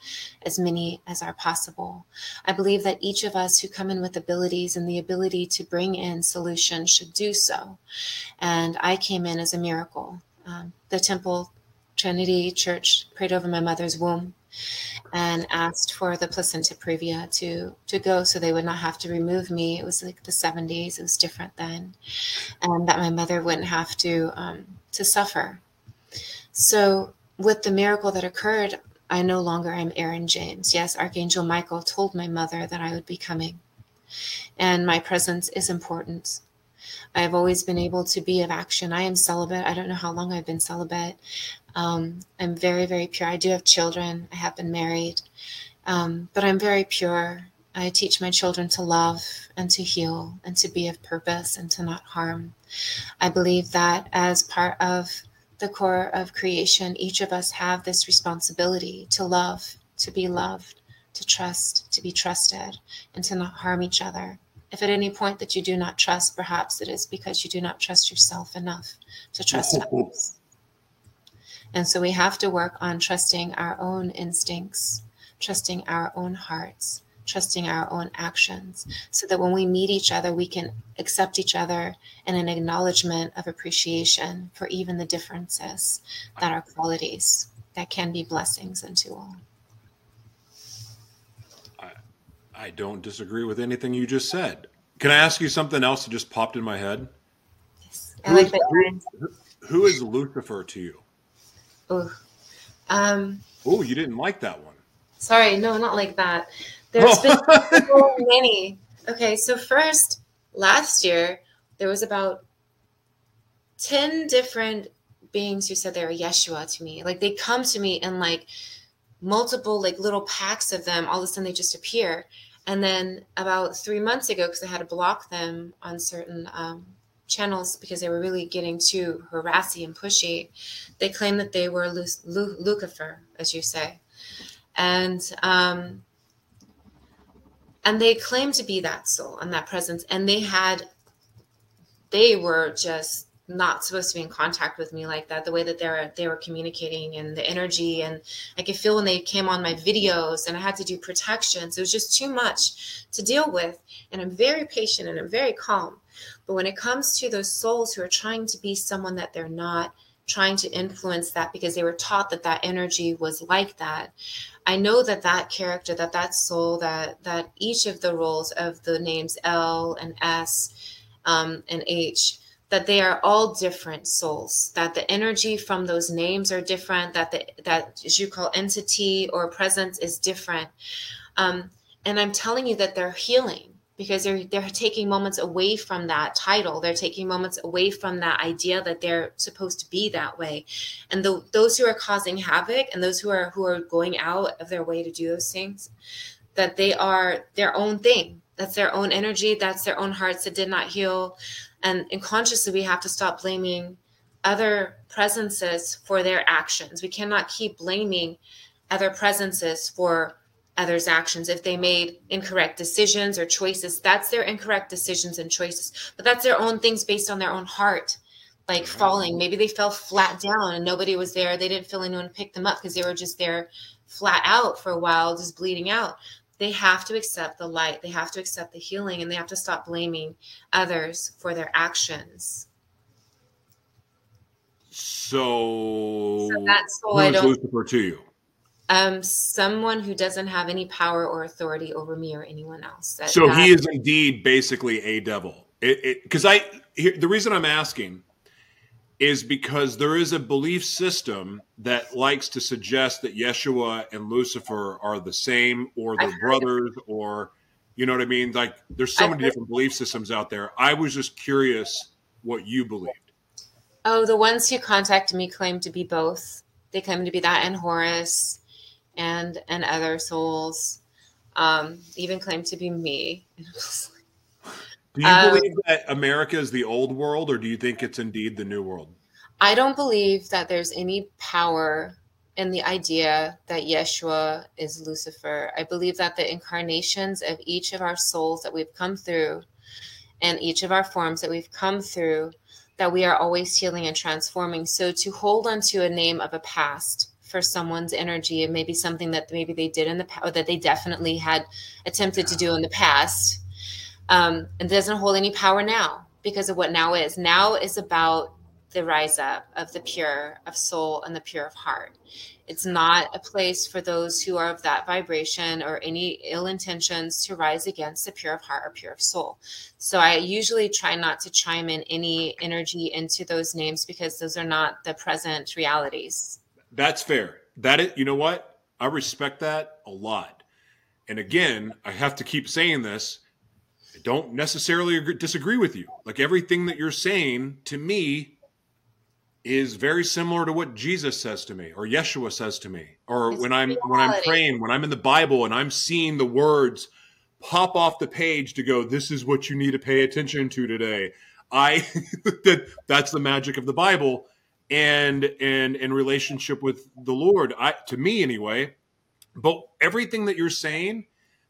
S4: as many as are possible. I believe that each of us who come in with abilities and the ability to bring in solutions should do so. And I came in as a miracle. Um, the Temple Trinity Church prayed over my mother's womb and asked for the placenta previa to to go so they would not have to remove me. It was like the 70s. It was different then, and that my mother wouldn't have to um, to suffer. So with the miracle that occurred, I no longer am Aaron James. Yes, Archangel Michael told my mother that I would be coming, and my presence is important. I've always been able to be of action. I am celibate. I don't know how long I've been celibate. Um, I'm very, very pure. I do have children. I have been married, um, but I'm very pure. I teach my children to love and to heal and to be of purpose and to not harm. I believe that as part of the core of creation, each of us have this responsibility to love, to be loved, to trust, to be trusted, and to not harm each other. If at any point that you do not trust, perhaps it is because you do not trust yourself enough to trust mm-hmm. others. And so we have to work on trusting our own instincts, trusting our own hearts, trusting our own actions, so that when we meet each other, we can accept each other in an acknowledgement of appreciation for even the differences that are qualities that can be blessings unto all.
S1: I, I don't disagree with anything you just said. Can I ask you something else that just popped in my head?
S4: Yes. I like.
S1: Who, who is Lucifer to you?
S4: Oh, um,
S1: oh, you didn't like that one.
S4: Sorry, no, not like that. There's been so many. Okay, so first, last year there was about ten different beings who said they were Yeshua to me. Like they come to me and like multiple like little packs of them. All of a sudden they just appear. And then about three months ago, because I had to block them on certain um, channels because they were really getting too harassy and pushy, they claimed that they were Lucifer, as you say, and um, and they claimed to be that soul and that presence, and they had, they were just not supposed to be in contact with me like that the way that they were they were communicating and the energy. And i could feel when they came on my videos and i had to do protections it was just too much to deal with. And i'm very patient and i'm very calm. But when it comes to those souls who are trying to be someone that they're not, trying to influence that because they were taught that that energy was like that, I know that that character, that that soul, that that each of the roles of the names L and S um, and H, that they are all different souls that the energy from those names are different that the that as you call entity or presence is different. Um, and i'm telling you that they're healing because they're they're taking moments away from that title. They're taking moments away from that idea that they're supposed to be that way. And the, those who are causing havoc and those who are who are going out of their way to do those things that they are their own thing. That's their own energy. That's their own hearts that did not heal and, and consciously we have to stop blaming other presences for their actions we cannot keep blaming other presences for others' actions. If they made incorrect decisions or choices, that's their incorrect decisions and choices. But that's their own things based on their own heart, like falling. Maybe they fell flat down and nobody was there. They didn't feel anyone pick them up because they were just there flat out for a while, just bleeding out. They have to accept the light. They have to accept the healing and they have to stop blaming others for their actions.
S1: So, so that's why I don't. Lucifer to you?
S4: um, someone who doesn't have any power or authority over me or anyone else.
S1: That, so that, he is indeed basically a devil. It Because I, here, the reason I'm asking is because there is a belief system that likes to suggest that Yeshua and Lucifer are the same, or they're brothers, or you know what I mean. Like there's so I've many different belief systems out there. I was just curious what you believed.
S4: Oh, the ones who contacted me claim to be both. They claim to be that and Horus and and other souls um, even claim to be me.
S1: do you um, believe that America is the old world, or do you think it's indeed the new world?
S4: I don't believe that there's any power in the idea that Yeshua is Lucifer. I believe that the incarnations of each of our souls that we've come through and each of our forms that we've come through, that we are always healing and transforming. So to hold onto a name of a past for someone's energy and maybe something that maybe they did in the past or that they definitely had attempted yeah. to do in the past um, and doesn't hold any power now because of what now is now is about the rise up of the pure of soul and the pure of heart it's not a place for those who are of that vibration or any ill intentions to rise against the pure of heart or pure of soul. So I usually try not to chime in any energy into those names because those are not the present realities.
S1: That's fair. That is, you know what? I respect that a lot. And again, I have to keep saying this. I don't necessarily agree, disagree with you. Like everything that you're saying to me is very similar to what Jesus says to me or Yeshua says to me or it's when I'm when I'm praying, when I'm in the Bible and I'm seeing the words pop off the page to go this is what you need to pay attention to today. I that that's the magic of the Bible and and in relationship with the Lord. I to me anyway. But everything that you're saying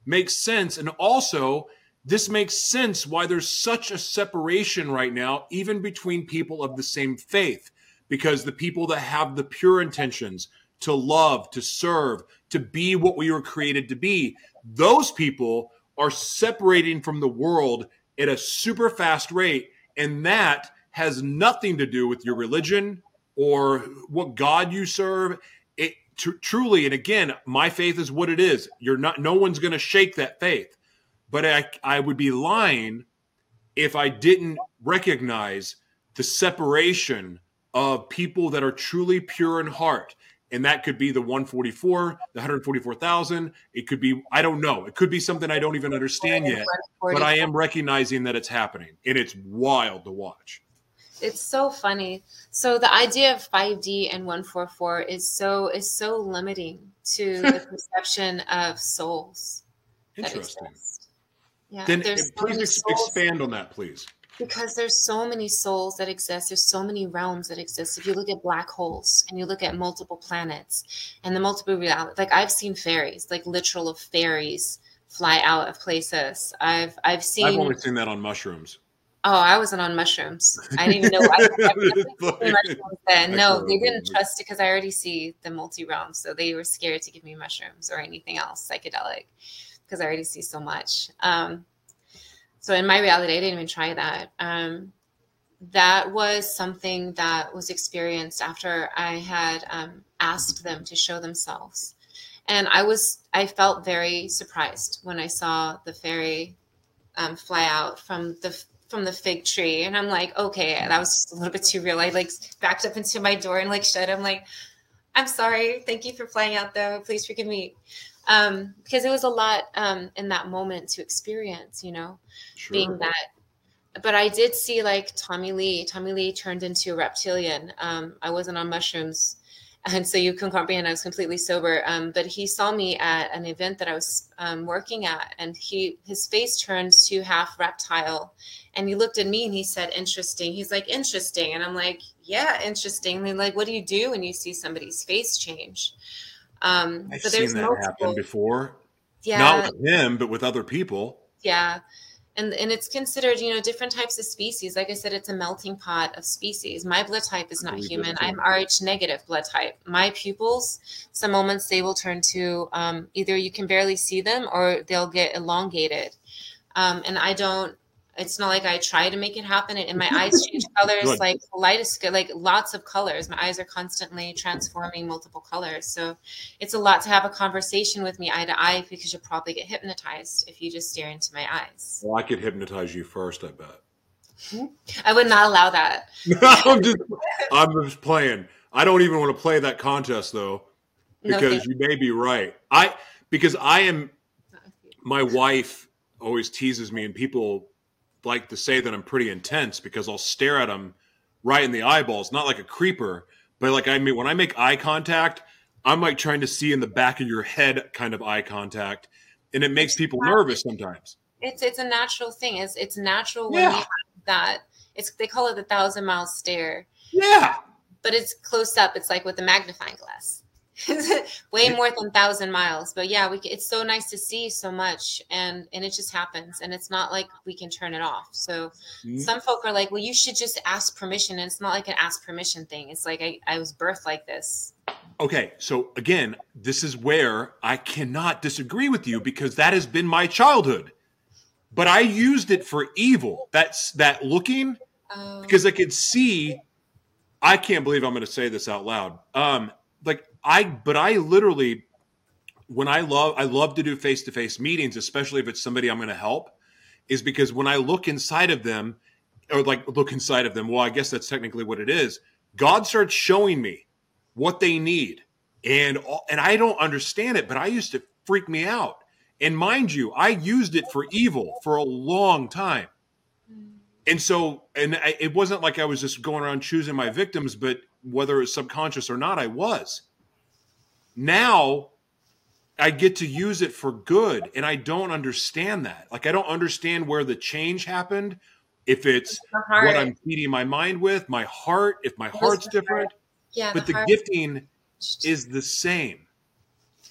S1: makes sense, and also this makes sense why there's such a separation right now, even between people of the same faith, because the people that have the pure intentions to love, to serve, to be what we were created to be, those people are separating from the world at a super fast rate. And that has nothing to do with your religion or what God you serve. It tr- truly, and again, my faith is what it is. You're not. No one's going to shake that faith. But I, I would be lying if I didn't recognize the separation of people that are truly pure in heart. And that could be the 144, the 144,000. It could be, I don't know. It could be something I don't even understand yet. But I am recognizing that it's happening. And it's wild to watch
S4: it's so funny. So the idea of 5D and 144 is so is so limiting to the perception of souls.
S1: Interesting. Yeah. Then there's eh, please so expand on that, please.
S4: Because there's so many souls that exist. There's so many realms that exist. If you look at black holes and you look at multiple planets and the multiple reality, like I've seen fairies, like literal of fairies fly out of places. I've I've seen.
S1: I've only seen that on mushrooms.
S4: Oh, I wasn't on mushrooms. I didn't even know. I, I then. No, they didn't trust it because I already see the multi realm, so they were scared to give me mushrooms or anything else psychedelic because I already see so much. Um, so in my reality, I didn't even try that. Um, that was something that was experienced after I had um, asked them to show themselves, and I was I felt very surprised when I saw the fairy um, fly out from the from the fig tree. And I'm like, okay, that was just a little bit too real. I like backed up into my door and like shut. I'm like, I'm sorry. Thank you for flying out though. Please forgive me. Um, because it was a lot um in that moment to experience, you know, sure. being that but I did see like Tommy Lee. Tommy Lee turned into a reptilian. Um, I wasn't on mushrooms and so you can comprehend I was completely sober. Um, but he saw me at an event that I was um, working at, and he his face turned to half reptile, and he looked at me and he said, "Interesting." He's like, "Interesting," and I'm like, "Yeah, interesting." And like, what do you do when you see somebody's face change?
S1: Um, I've seen that multiple, happen before. Yeah, not with him, but with other people.
S4: Yeah. And and it's considered you know different types of species. Like i said it's a melting pot of species. My blood type is not human. i'm rh negative blood type. My pupils some moments they will turn to um, either you can barely see them or they'll get elongated. Um, and i don't it's not like I try to make it happen. And my eyes change colors Good. like kaleidoscope, like lots of colors. My eyes are constantly transforming multiple colors. So it's a lot to have a conversation with me eye to eye because you'll probably get hypnotized if you just stare into my eyes.
S1: Well, I could hypnotize you first, I bet. Hmm?
S4: I would not allow that.
S1: I'm just I'm just playing. I don't even want to play that contest though. Because no, you may be right. I because I am my wife always teases me and people like to say that I'm pretty intense because I'll stare at them right in the eyeballs, not like a creeper, but like I mean, when I make eye contact, I'm like trying to see in the back of your head kind of eye contact, and it makes people nervous sometimes.
S4: It's it's a natural thing. It's it's natural when yeah. you have that. It's they call it the thousand mile stare.
S1: Yeah,
S4: but it's close up. It's like with a magnifying glass. way more than thousand miles but yeah we it's so nice to see so much and and it just happens and it's not like we can turn it off so mm-hmm. some folk are like well you should just ask permission and it's not like an ask permission thing it's like i, I was birthed like this
S1: okay so again this is where i cannot disagree with you because that has been my childhood but i used it for evil that's that looking oh. because i could see i can't believe i'm going to say this out loud um like I but I literally when I love I love to do face to face meetings, especially if it's somebody I'm going to help, is because when I look inside of them, or like look inside of them, well, I guess that's technically what it is. God starts showing me what they need, and and I don't understand it, but I used to freak me out. And mind you, I used it for evil for a long time. Mm. And so, and I, it wasn't like I was just going around choosing my victims, but whether it's subconscious or not, I was. Now I get to use it for good. And I don't understand that. Like, I don't understand where the change happened. If it's what I'm feeding my mind with, my heart, if my heart's different. Yeah. But the, the gifting is the same.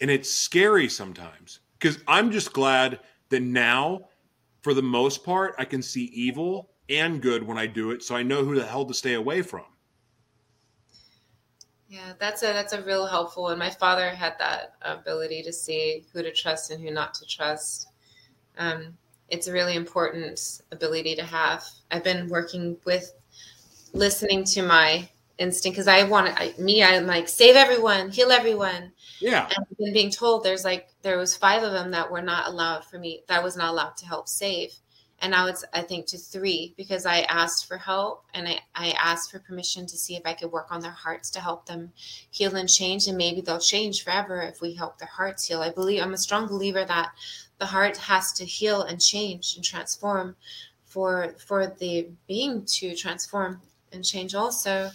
S1: And it's scary sometimes because I'm just glad that now, for the most part, I can see evil and good when I do it. So I know who the hell to stay away from.
S4: Yeah, that's a that's a real helpful. And my father had that ability to see who to trust and who not to trust. Um, it's a really important ability to have. I've been working with listening to my instinct because I want I, me. I'm like save everyone, heal everyone.
S1: Yeah.
S4: And I've been being told there's like there was five of them that were not allowed for me. That was not allowed to help save and now it's i think to three because i asked for help and I, I asked for permission to see if i could work on their hearts to help them heal and change. And maybe they'll change forever if we help their hearts heal. I believe i'm a strong believer that the heart has to heal and change and transform for for the being to transform and change also.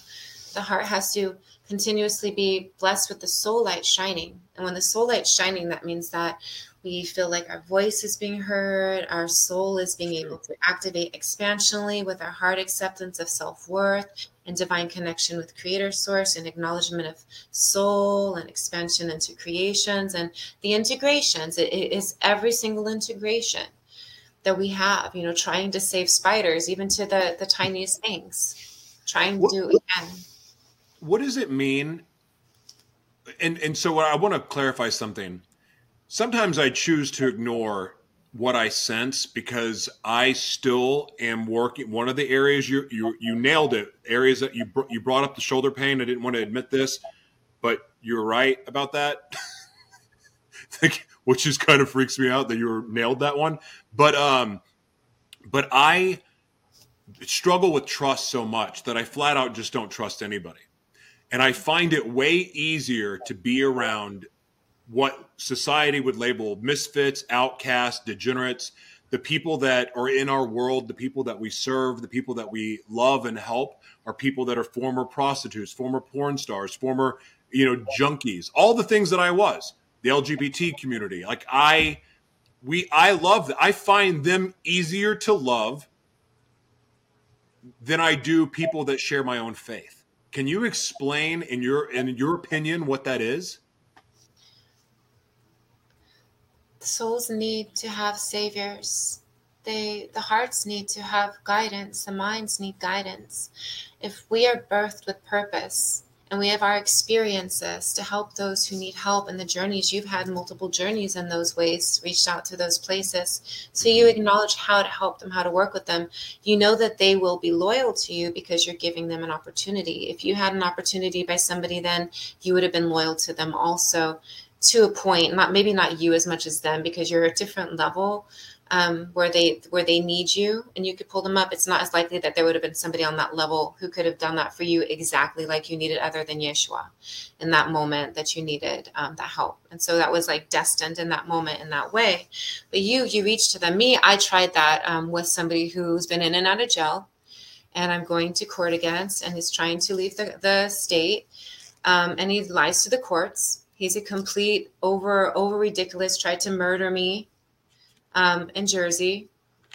S4: The heart has to continuously be blessed with the soul light shining. And when the soul light shining that means that we feel like our voice is being heard, our soul is being able to activate expansionally with our heart acceptance of self worth and divine connection with Creator Source and acknowledgement of soul and expansion into creations and the integrations. it, is every single integration that we have, you know, trying to save spiders, even to the, the tiniest things, trying to do it again.
S1: What does it mean? And, and so I want to clarify something sometimes I choose to ignore what I sense because I still am working. One of the areas you you you nailed it. Areas that you br- you brought up the shoulder pain. I didn't want to admit this, but you're right about that. Which just kind of freaks me out that you nailed that one. But um, but I struggle with trust so much that I flat out just don't trust anybody. And I find it way easier to be around what society would label misfits, outcasts, degenerates, the people that are in our world, the people that we serve, the people that we love and help are people that are former prostitutes, former porn stars, former, you know, junkies, all the things that I was, the LGBT community. Like I we I love that. I find them easier to love than I do people that share my own faith. Can you explain in your in your opinion what that is?
S4: The souls need to have saviors. They the hearts need to have guidance, the minds need guidance. If we are birthed with purpose, and we have our experiences to help those who need help in the journeys you've had multiple journeys in those ways reached out to those places. So you acknowledge how to help them how to work with them. You know that they will be loyal to you because you're giving them an opportunity. If you had an opportunity by somebody then you would have been loyal to them also to a point not maybe not you as much as them because you're a different level um, where they where they need you and you could pull them up. It's not as likely that there would have been somebody on that level who could have done that for you exactly like you needed other than yeshua in that moment that you needed um, that help. And so that was like destined in that moment in that way. But you you reached to them. Me i tried that um, with somebody who's been in and out of jail and i'm going to court against and is trying to leave the, the state um, and he lies to the courts he's a complete over over ridiculous tried to murder me um, in Jersey,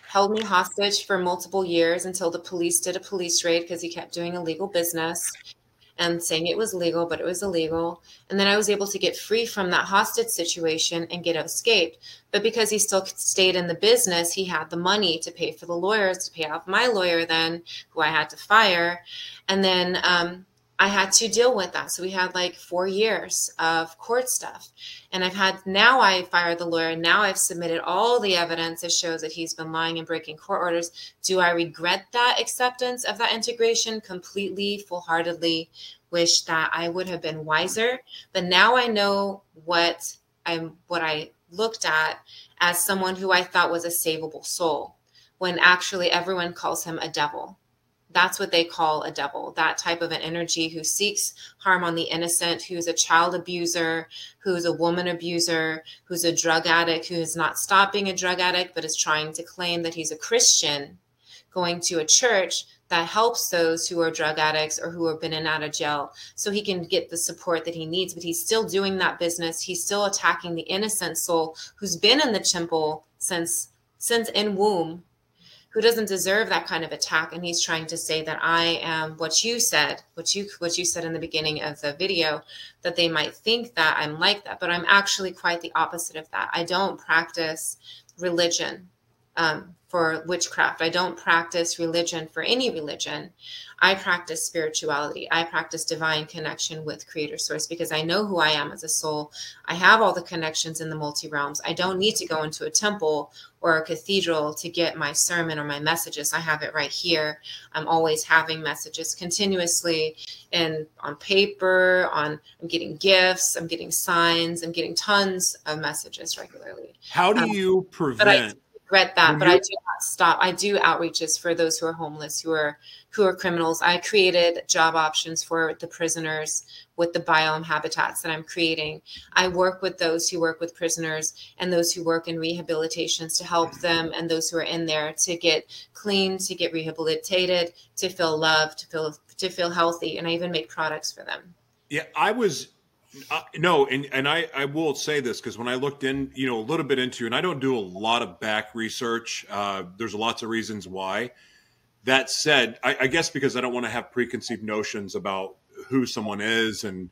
S4: held me hostage for multiple years until the police did a police raid because he kept doing illegal business and saying it was legal, but it was illegal. And then I was able to get free from that hostage situation and get escaped. But because he still stayed in the business, he had the money to pay for the lawyers, to pay off my lawyer, then who I had to fire. And then um, I had to deal with that. So we had like four years of court stuff. And I've had now I fired the lawyer. Now I've submitted all the evidence that shows that he's been lying and breaking court orders. Do I regret that acceptance of that integration completely, full heartedly? Wish that I would have been wiser. But now I know what I'm what I looked at as someone who I thought was a savable soul, when actually everyone calls him a devil that's what they call a devil that type of an energy who seeks harm on the innocent who's a child abuser who's a woman abuser who's a drug addict who is not stopping a drug addict but is trying to claim that he's a christian going to a church that helps those who are drug addicts or who have been in and out of jail so he can get the support that he needs. But he's still doing that business. He's still attacking the innocent soul who's been in the temple since since in womb who doesn't deserve that kind of attack and he's trying to say that i am what you said what you what you said in the beginning of the video that they might think that i'm like that but i'm actually quite the opposite of that. I don't practice religion um, for witchcraft i don't practice religion for any religion I practice spirituality. I practice divine connection with creator source because I know who I am as a soul. I have all the connections in the multi realms. I don't need to go into a temple or a cathedral to get my sermon or my messages. I have it right here. I'm always having messages continuously and on paper, on I'm getting gifts, I'm getting signs, I'm getting tons of messages regularly.
S1: How do um, you prevent
S4: regret that, but I mm-hmm. do not stop. I do outreaches for those who are homeless, who are who are criminals. I created job options for the prisoners with the biome habitats that I'm creating. I work with those who work with prisoners and those who work in rehabilitations to help them and those who are in there to get clean, to get rehabilitated, to feel loved, to feel to feel healthy, and I even make products for them.
S1: Yeah, I was uh, no, and and I I will say this because when I looked in, you know, a little bit into, and I don't do a lot of back research. Uh, there's lots of reasons why. That said, I, I guess because I don't want to have preconceived notions about who someone is, and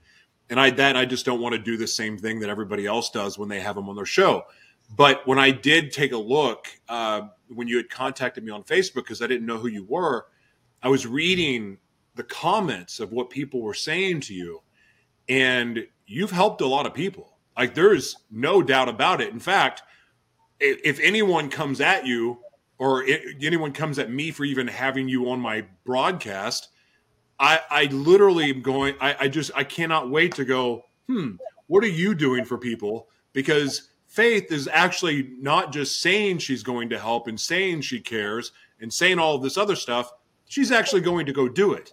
S1: and I that I just don't want to do the same thing that everybody else does when they have them on their show. But when I did take a look, uh, when you had contacted me on Facebook because I didn't know who you were, I was reading the comments of what people were saying to you and you've helped a lot of people. Like there's no doubt about it. In fact, if anyone comes at you or anyone comes at me for even having you on my broadcast, I, I literally am going, I, I just, I cannot wait to go, hmm, what are you doing for people? Because Faith is actually not just saying she's going to help and saying she cares and saying all this other stuff, she's actually going to go do it.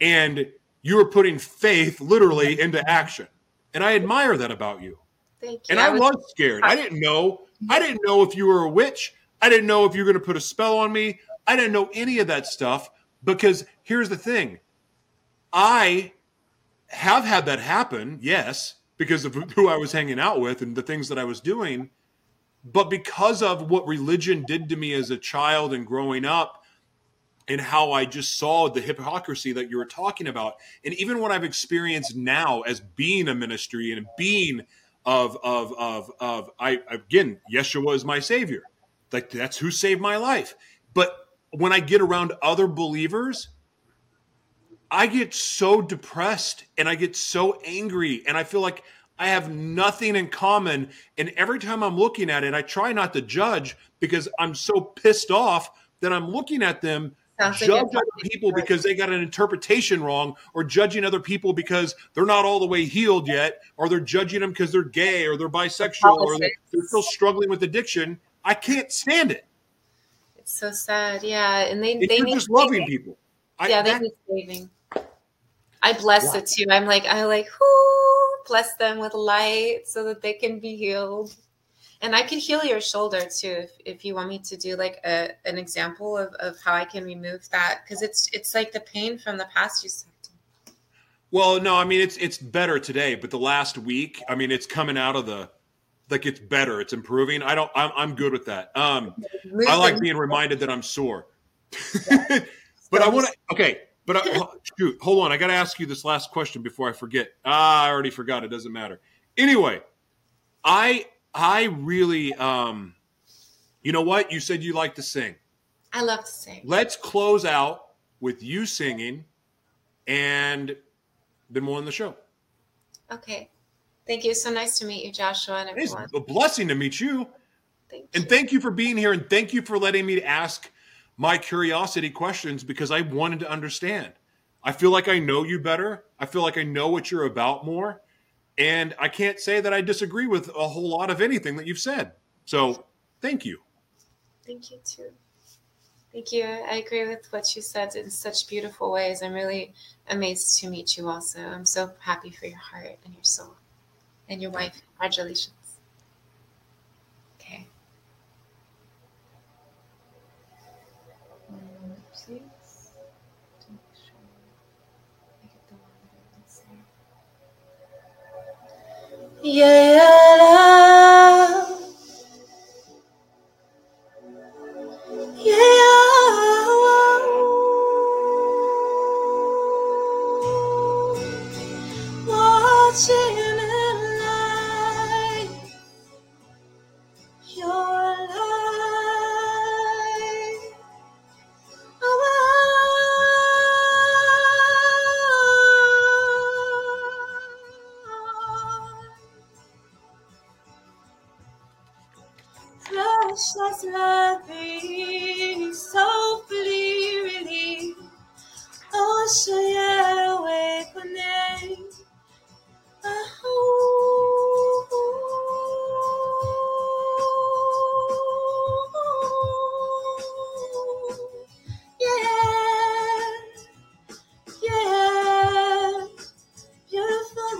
S1: And you are putting faith literally into action. And I admire that about you.
S4: Thank you.
S1: And I was scared. I didn't know. I didn't know if you were a witch. I didn't know if you were going to put a spell on me. I didn't know any of that stuff because here's the thing. I have had that happen, yes, because of who I was hanging out with and the things that I was doing. But because of what religion did to me as a child and growing up, and how I just saw the hypocrisy that you were talking about, and even what I've experienced now as being a ministry and being of of of of I again, Yeshua is my savior. Like that's who saved my life. But when I get around other believers, I get so depressed and I get so angry and I feel like I have nothing in common. And every time I'm looking at it, I try not to judge because I'm so pissed off that I'm looking at them judge other people because they got an interpretation wrong or judging other people because they're not all the way healed yet or they're judging them because they're gay or they're bisexual or they're, they're still struggling with addiction i can't stand it
S4: It's so sad. Yeah, and they
S1: if
S4: they
S1: you're
S4: need
S1: just loving
S4: saving.
S1: people I,
S4: yeah, they
S1: that-
S4: need saving. I bless
S1: Wow.
S4: it too. I'm like I like whoo, bless them with light so that they can be healed. And I could heal your shoulder too if, if you want me to do like a an example of, of how I can remove that because it's it's like the pain from the past you said.
S1: well no i mean it's it's better today but the last week i mean it's coming out of the like it's better it's improving i don't i'm, I'm good with that um I like being reminded that I'm sore. but I want to. Okay, but I, shoot, hold on. I got to ask you this last question before I forget. Ah, I already forgot. It doesn't matter. Anyway, I I really um, you know what? You said you like to sing.
S4: I love to sing.
S1: Let's close out with you singing, and then we'll end the show.
S4: Okay. Thank you. So nice to meet you, Joshua, and
S1: It's
S4: everyone.
S1: a blessing to meet you.
S4: Thank you.
S1: And thank you for being here and thank you for letting me ask my curiosity questions because I wanted to understand. I feel like I know you better. I feel like I know what you're about more. And I can't say that I disagree with a whole lot of anything that you've said. So thank you.
S4: Thank you too. Thank you. I agree with what you said in such beautiful ways. I'm really amazed to meet you also. I'm so happy for your heart and your soul and your wife. Congratulations. Okay. Um, please. to make sure I get the one that I want to say. Yeah, love. Yeah, watching in Precious loving, released. Ocean awakening. Oh, yeah, yeah, beautiful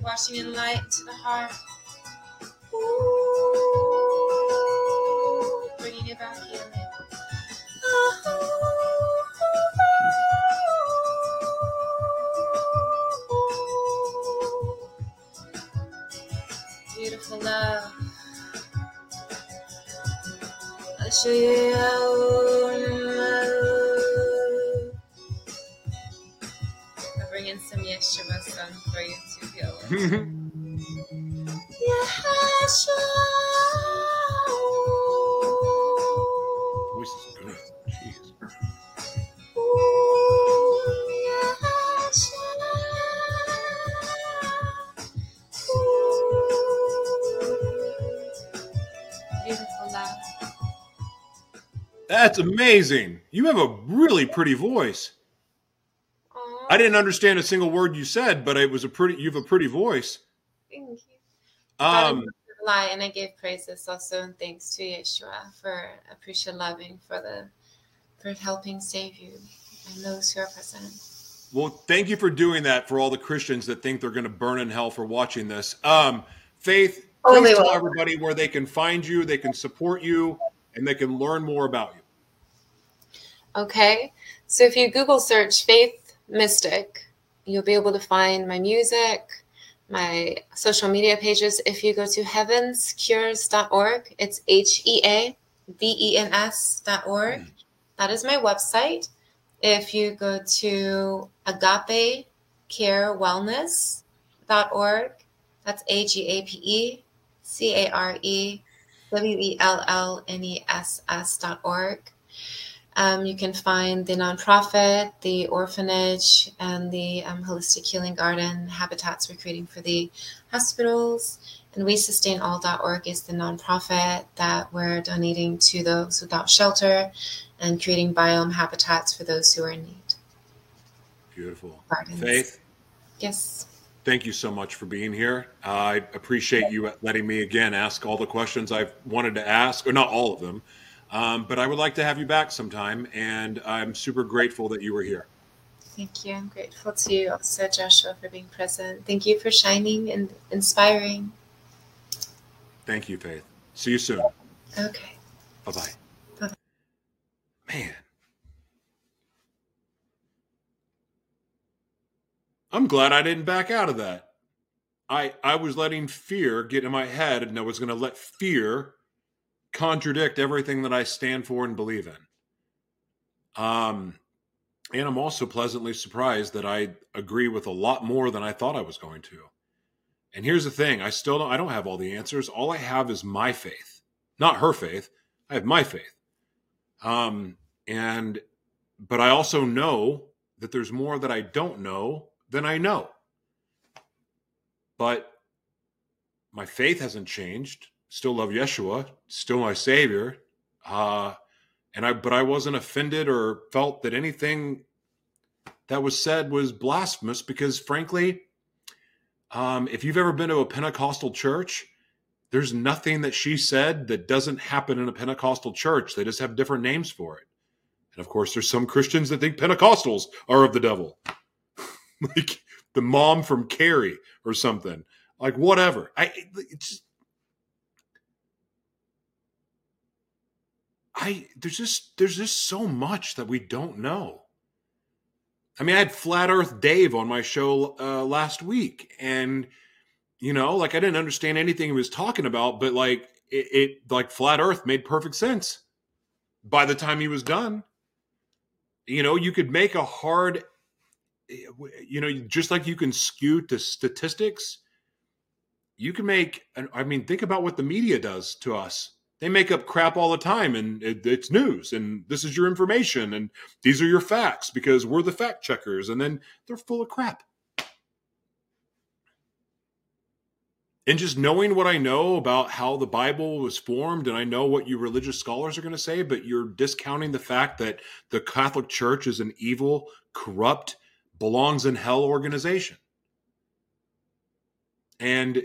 S4: washing in light to the heart. I'll bring in some Yeshua song for you to feel.
S1: amazing. You have a really pretty voice.
S4: Aw,
S1: I didn't understand a single word you said, but it was a pretty you have a pretty voice.
S4: Thank you.
S1: Um
S4: lie, and I gave praises also and thanks to Yeshua for appreciate loving for the for helping save you and those who are present.
S1: Well, thank you for doing that for all the Christians that think they're going to burn in hell for watching this. Um, Faith,
S4: Oh,
S1: please tell
S4: will.
S1: everybody where they can find you, they can support you, and they can learn more about you.
S4: Okay, so if you Google search Faith Mystic, you'll be able to find my music, my social media pages. If you go to heavenscures.org, it's H E A V E N S dot org. Hmm. That is my website. If you go to agapecarewellness.org, that's A G A P E C A R E W E L L N E S S dot org. Um, you can find the nonprofit, the orphanage, and the um, holistic healing garden habitats we're creating for the hospitals. And we sustainall.org is the nonprofit that we're donating to those without shelter and creating biome habitats for those who are in need.
S1: Beautiful.
S4: Gardens.
S1: Faith,
S4: Yes.
S1: thank you so much for being here. I appreciate you letting me again ask all the questions I've wanted to ask, or not all of them, um, but I would like to have you back sometime, and I'm super grateful that you were here.
S4: Thank you. I'm grateful to you also, Joshua, for being present. Thank you for shining and inspiring.
S1: Thank you, Faith. See you soon.
S4: Okay.
S1: Bye bye. Man. I'm glad I didn't back out of that. I I was letting fear get in my head and I was going to let fear contradict everything that I stand for and believe in. Um and I'm also pleasantly surprised that I agree with a lot more than I thought I was going to. And here's the thing, I still don't I don't have all the answers. All I have is my faith. Not her faith. I have my faith. Um, and but I also know that there's more that I don't know than I know. But my faith hasn't changed. Still love Yeshua, still my savior. Uh and I but I wasn't offended or felt that anything that was said was blasphemous because frankly, um, if you've ever been to a Pentecostal church, there's nothing that she said that doesn't happen in a Pentecostal church. They just have different names for it. And of course, there's some Christians that think Pentecostals are of the devil, like the mom from Carrie or something. Like whatever. I it's I there's just there's just so much that we don't know. I mean, I had Flat Earth Dave on my show uh, last week, and you know, like I didn't understand anything he was talking about, but like it, it like Flat Earth made perfect sense by the time he was done. You know, you could make a hard, you know, just like you can skew to statistics, you can make. An, I mean, think about what the media does to us. They make up crap all the time, and it, it's news, and this is your information, and these are your facts because we're the fact checkers, and then they're full of crap. And just knowing what I know about how the Bible was formed, and I know what you religious scholars are going to say, but you're discounting the fact that the Catholic Church is an evil, corrupt, belongs in hell organization. And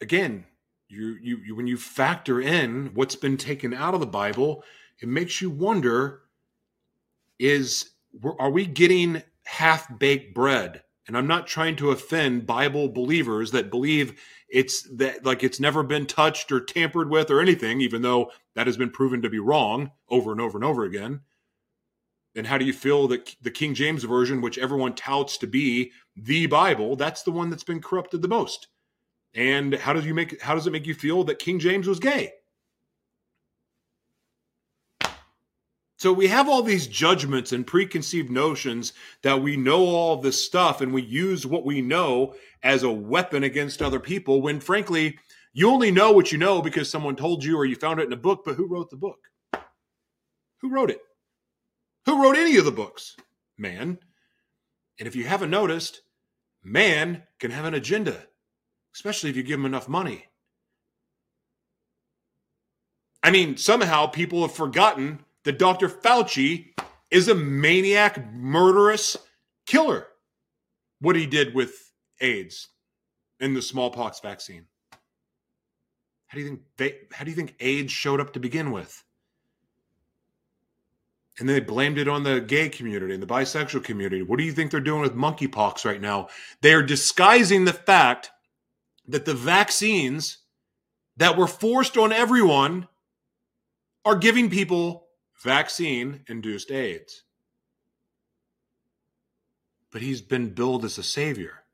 S1: again, you, you, you when you factor in what's been taken out of the Bible, it makes you wonder: is are we getting half baked bread? And I'm not trying to offend Bible believers that believe it's that like it's never been touched or tampered with or anything, even though that has been proven to be wrong over and over and over again. And how do you feel that the King James version, which everyone touts to be the Bible, that's the one that's been corrupted the most? And how does you make how does it make you feel that King James was gay? So we have all these judgments and preconceived notions that we know all this stuff and we use what we know as a weapon against other people when frankly you only know what you know because someone told you or you found it in a book, but who wrote the book? Who wrote it? Who wrote any of the books? Man. And if you haven't noticed, man can have an agenda, especially if you give them enough money. I mean, somehow people have forgotten that Dr. Fauci is a maniac, murderous killer. What he did with AIDS and the smallpox vaccine. How do you think they, how do you think AIDS showed up to begin with? And they blamed it on the gay community and the bisexual community. What do you think they're doing with monkeypox right now? They are disguising the fact that the vaccines that were forced on everyone are giving people vaccine induced AIDS. But he's been billed as a savior.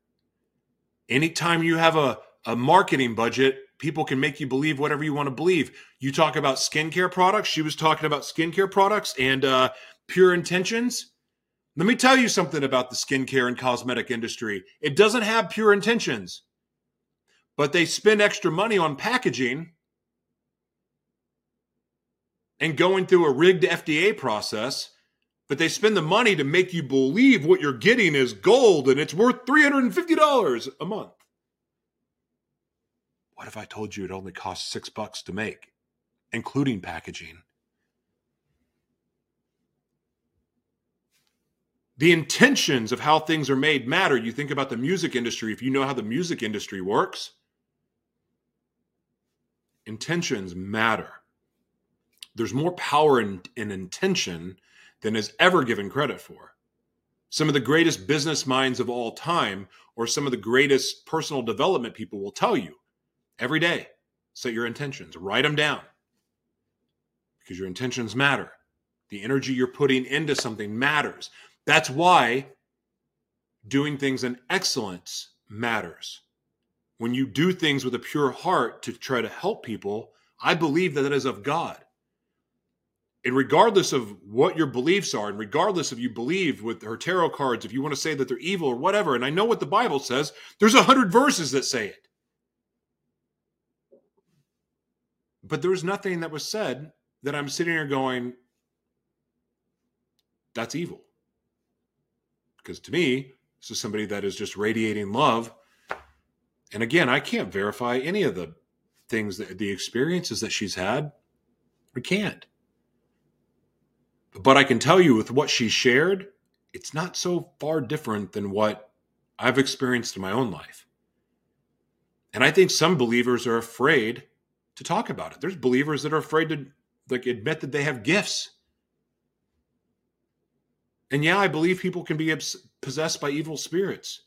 S1: Anytime you have a, a marketing budget, people can make you believe whatever you want to believe. You talk about skincare products. She was talking about skincare products and uh, pure intentions. Let me tell you something about the skincare and cosmetic industry. It doesn't have pure intentions, but they spend extra money on packaging and going through a rigged FDA process, but they spend the money to make you believe what you're getting is gold and it's worth $350 a month. What if I told you it only costs six bucks to make, including packaging? The intentions of how things are made matter. You think about the music industry, if you know how the music industry works, intentions matter. There's more power in, in intention than is ever given credit for. Some of the greatest business minds of all time, or some of the greatest personal development people, will tell you every day set your intentions, write them down because your intentions matter. The energy you're putting into something matters. That's why doing things in excellence matters. When you do things with a pure heart to try to help people, I believe that that is of God. And regardless of what your beliefs are, and regardless if you believe with her tarot cards, if you want to say that they're evil or whatever, and I know what the Bible says, there's a hundred verses that say it. But there was nothing that was said that I'm sitting here going, that's evil. Because to me, this is somebody that is just radiating love. And again, I can't verify any of the things that the experiences that she's had. We can't. But I can tell you with what she shared, it's not so far different than what I've experienced in my own life. And I think some believers are afraid to talk about it. There's believers that are afraid to like admit that they have gifts. And yeah, I believe people can be possessed by evil spirits.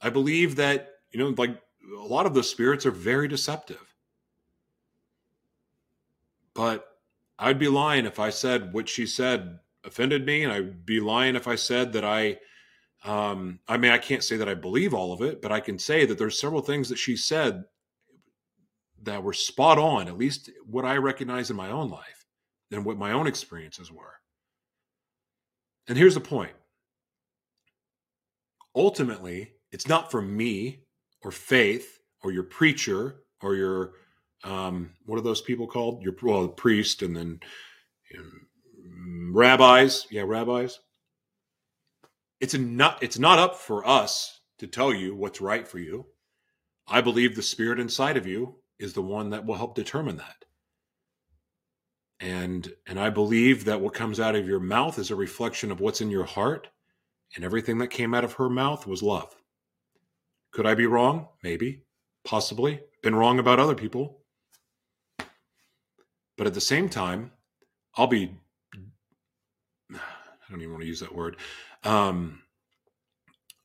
S1: I believe that, you know, like a lot of those spirits are very deceptive. But I'd be lying if I said what she said offended me, and I'd be lying if I said that I um, I mean, I can't say that I believe all of it, but I can say that there's several things that she said that were spot on, at least what I recognize in my own life and what my own experiences were. And here's the point ultimately, it's not for me or faith or your preacher or your, um, what are those people called? Your, well, priest and then um, rabbis. Yeah, rabbis. It's, not, it's not up for us to tell you what's right for you. I believe the spirit inside of you is the one that will help determine that. And and I believe that what comes out of your mouth is a reflection of what's in your heart, and everything that came out of her mouth was love. Could I be wrong? Maybe, possibly. Been wrong about other people. But at the same time, I'll be I don't even want to use that word. Um,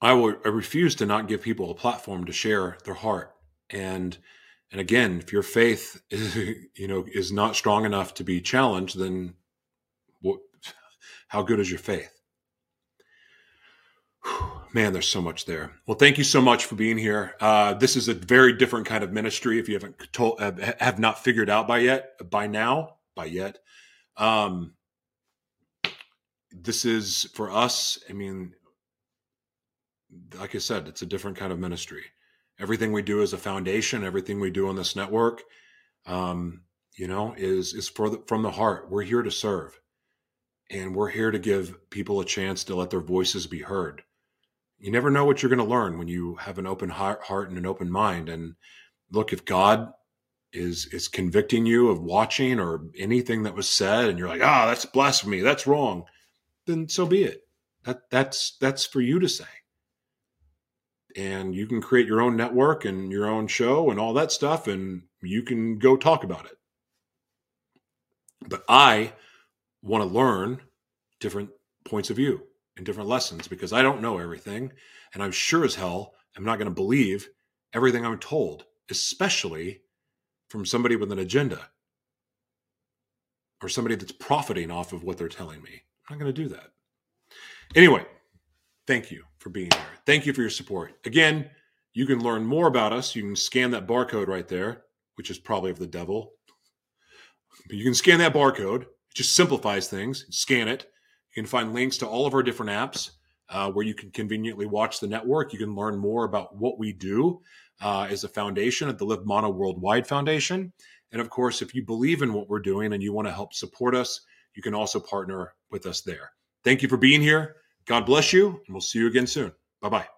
S1: I will I refuse to not give people a platform to share their heart. And and again, if your faith is, you know is not strong enough to be challenged, then what, how good is your faith? Man, there's so much there. Well, thank you so much for being here. Uh, this is a very different kind of ministry. If you haven't told, have not figured out by yet, by now, by yet, um, this is for us. I mean, like I said, it's a different kind of ministry everything we do as a foundation, everything we do on this network, um, you know, is is for the, from the heart. We're here to serve, and we're here to give people a chance to let their voices be heard. You never know what you're going to learn when you have an open heart, and an open mind. And look, if God is is convicting you of watching or anything that was said, and you're like, ah, oh, that's blasphemy, that's wrong, then so be it. That that's that's for you to say and you can create your own network and your own show and all that stuff and You can go talk about it. But I want to learn different points of view and different lessons because I don't know everything. And I'm sure as hell I'm not going to believe everything I'm told, especially from somebody with an agenda or somebody that's profiting off of what they're telling me. I'm not going to do that. Anyway, thank you for being here. Thank you for your support. Again, you can learn more about us. You can scan that barcode right there, which is probably of the devil. But you can scan that barcode. It just simplifies things. Scan it. You can find links to all of our different apps uh, where you can conveniently watch the network. You can learn more about what we do uh, as a foundation at the Live Mana Worldwide Foundation. And of course, if you believe in what we're doing and you want to help support us, you can also partner with us there. Thank you for being here. God bless you, and we'll see you again soon. Bye bye.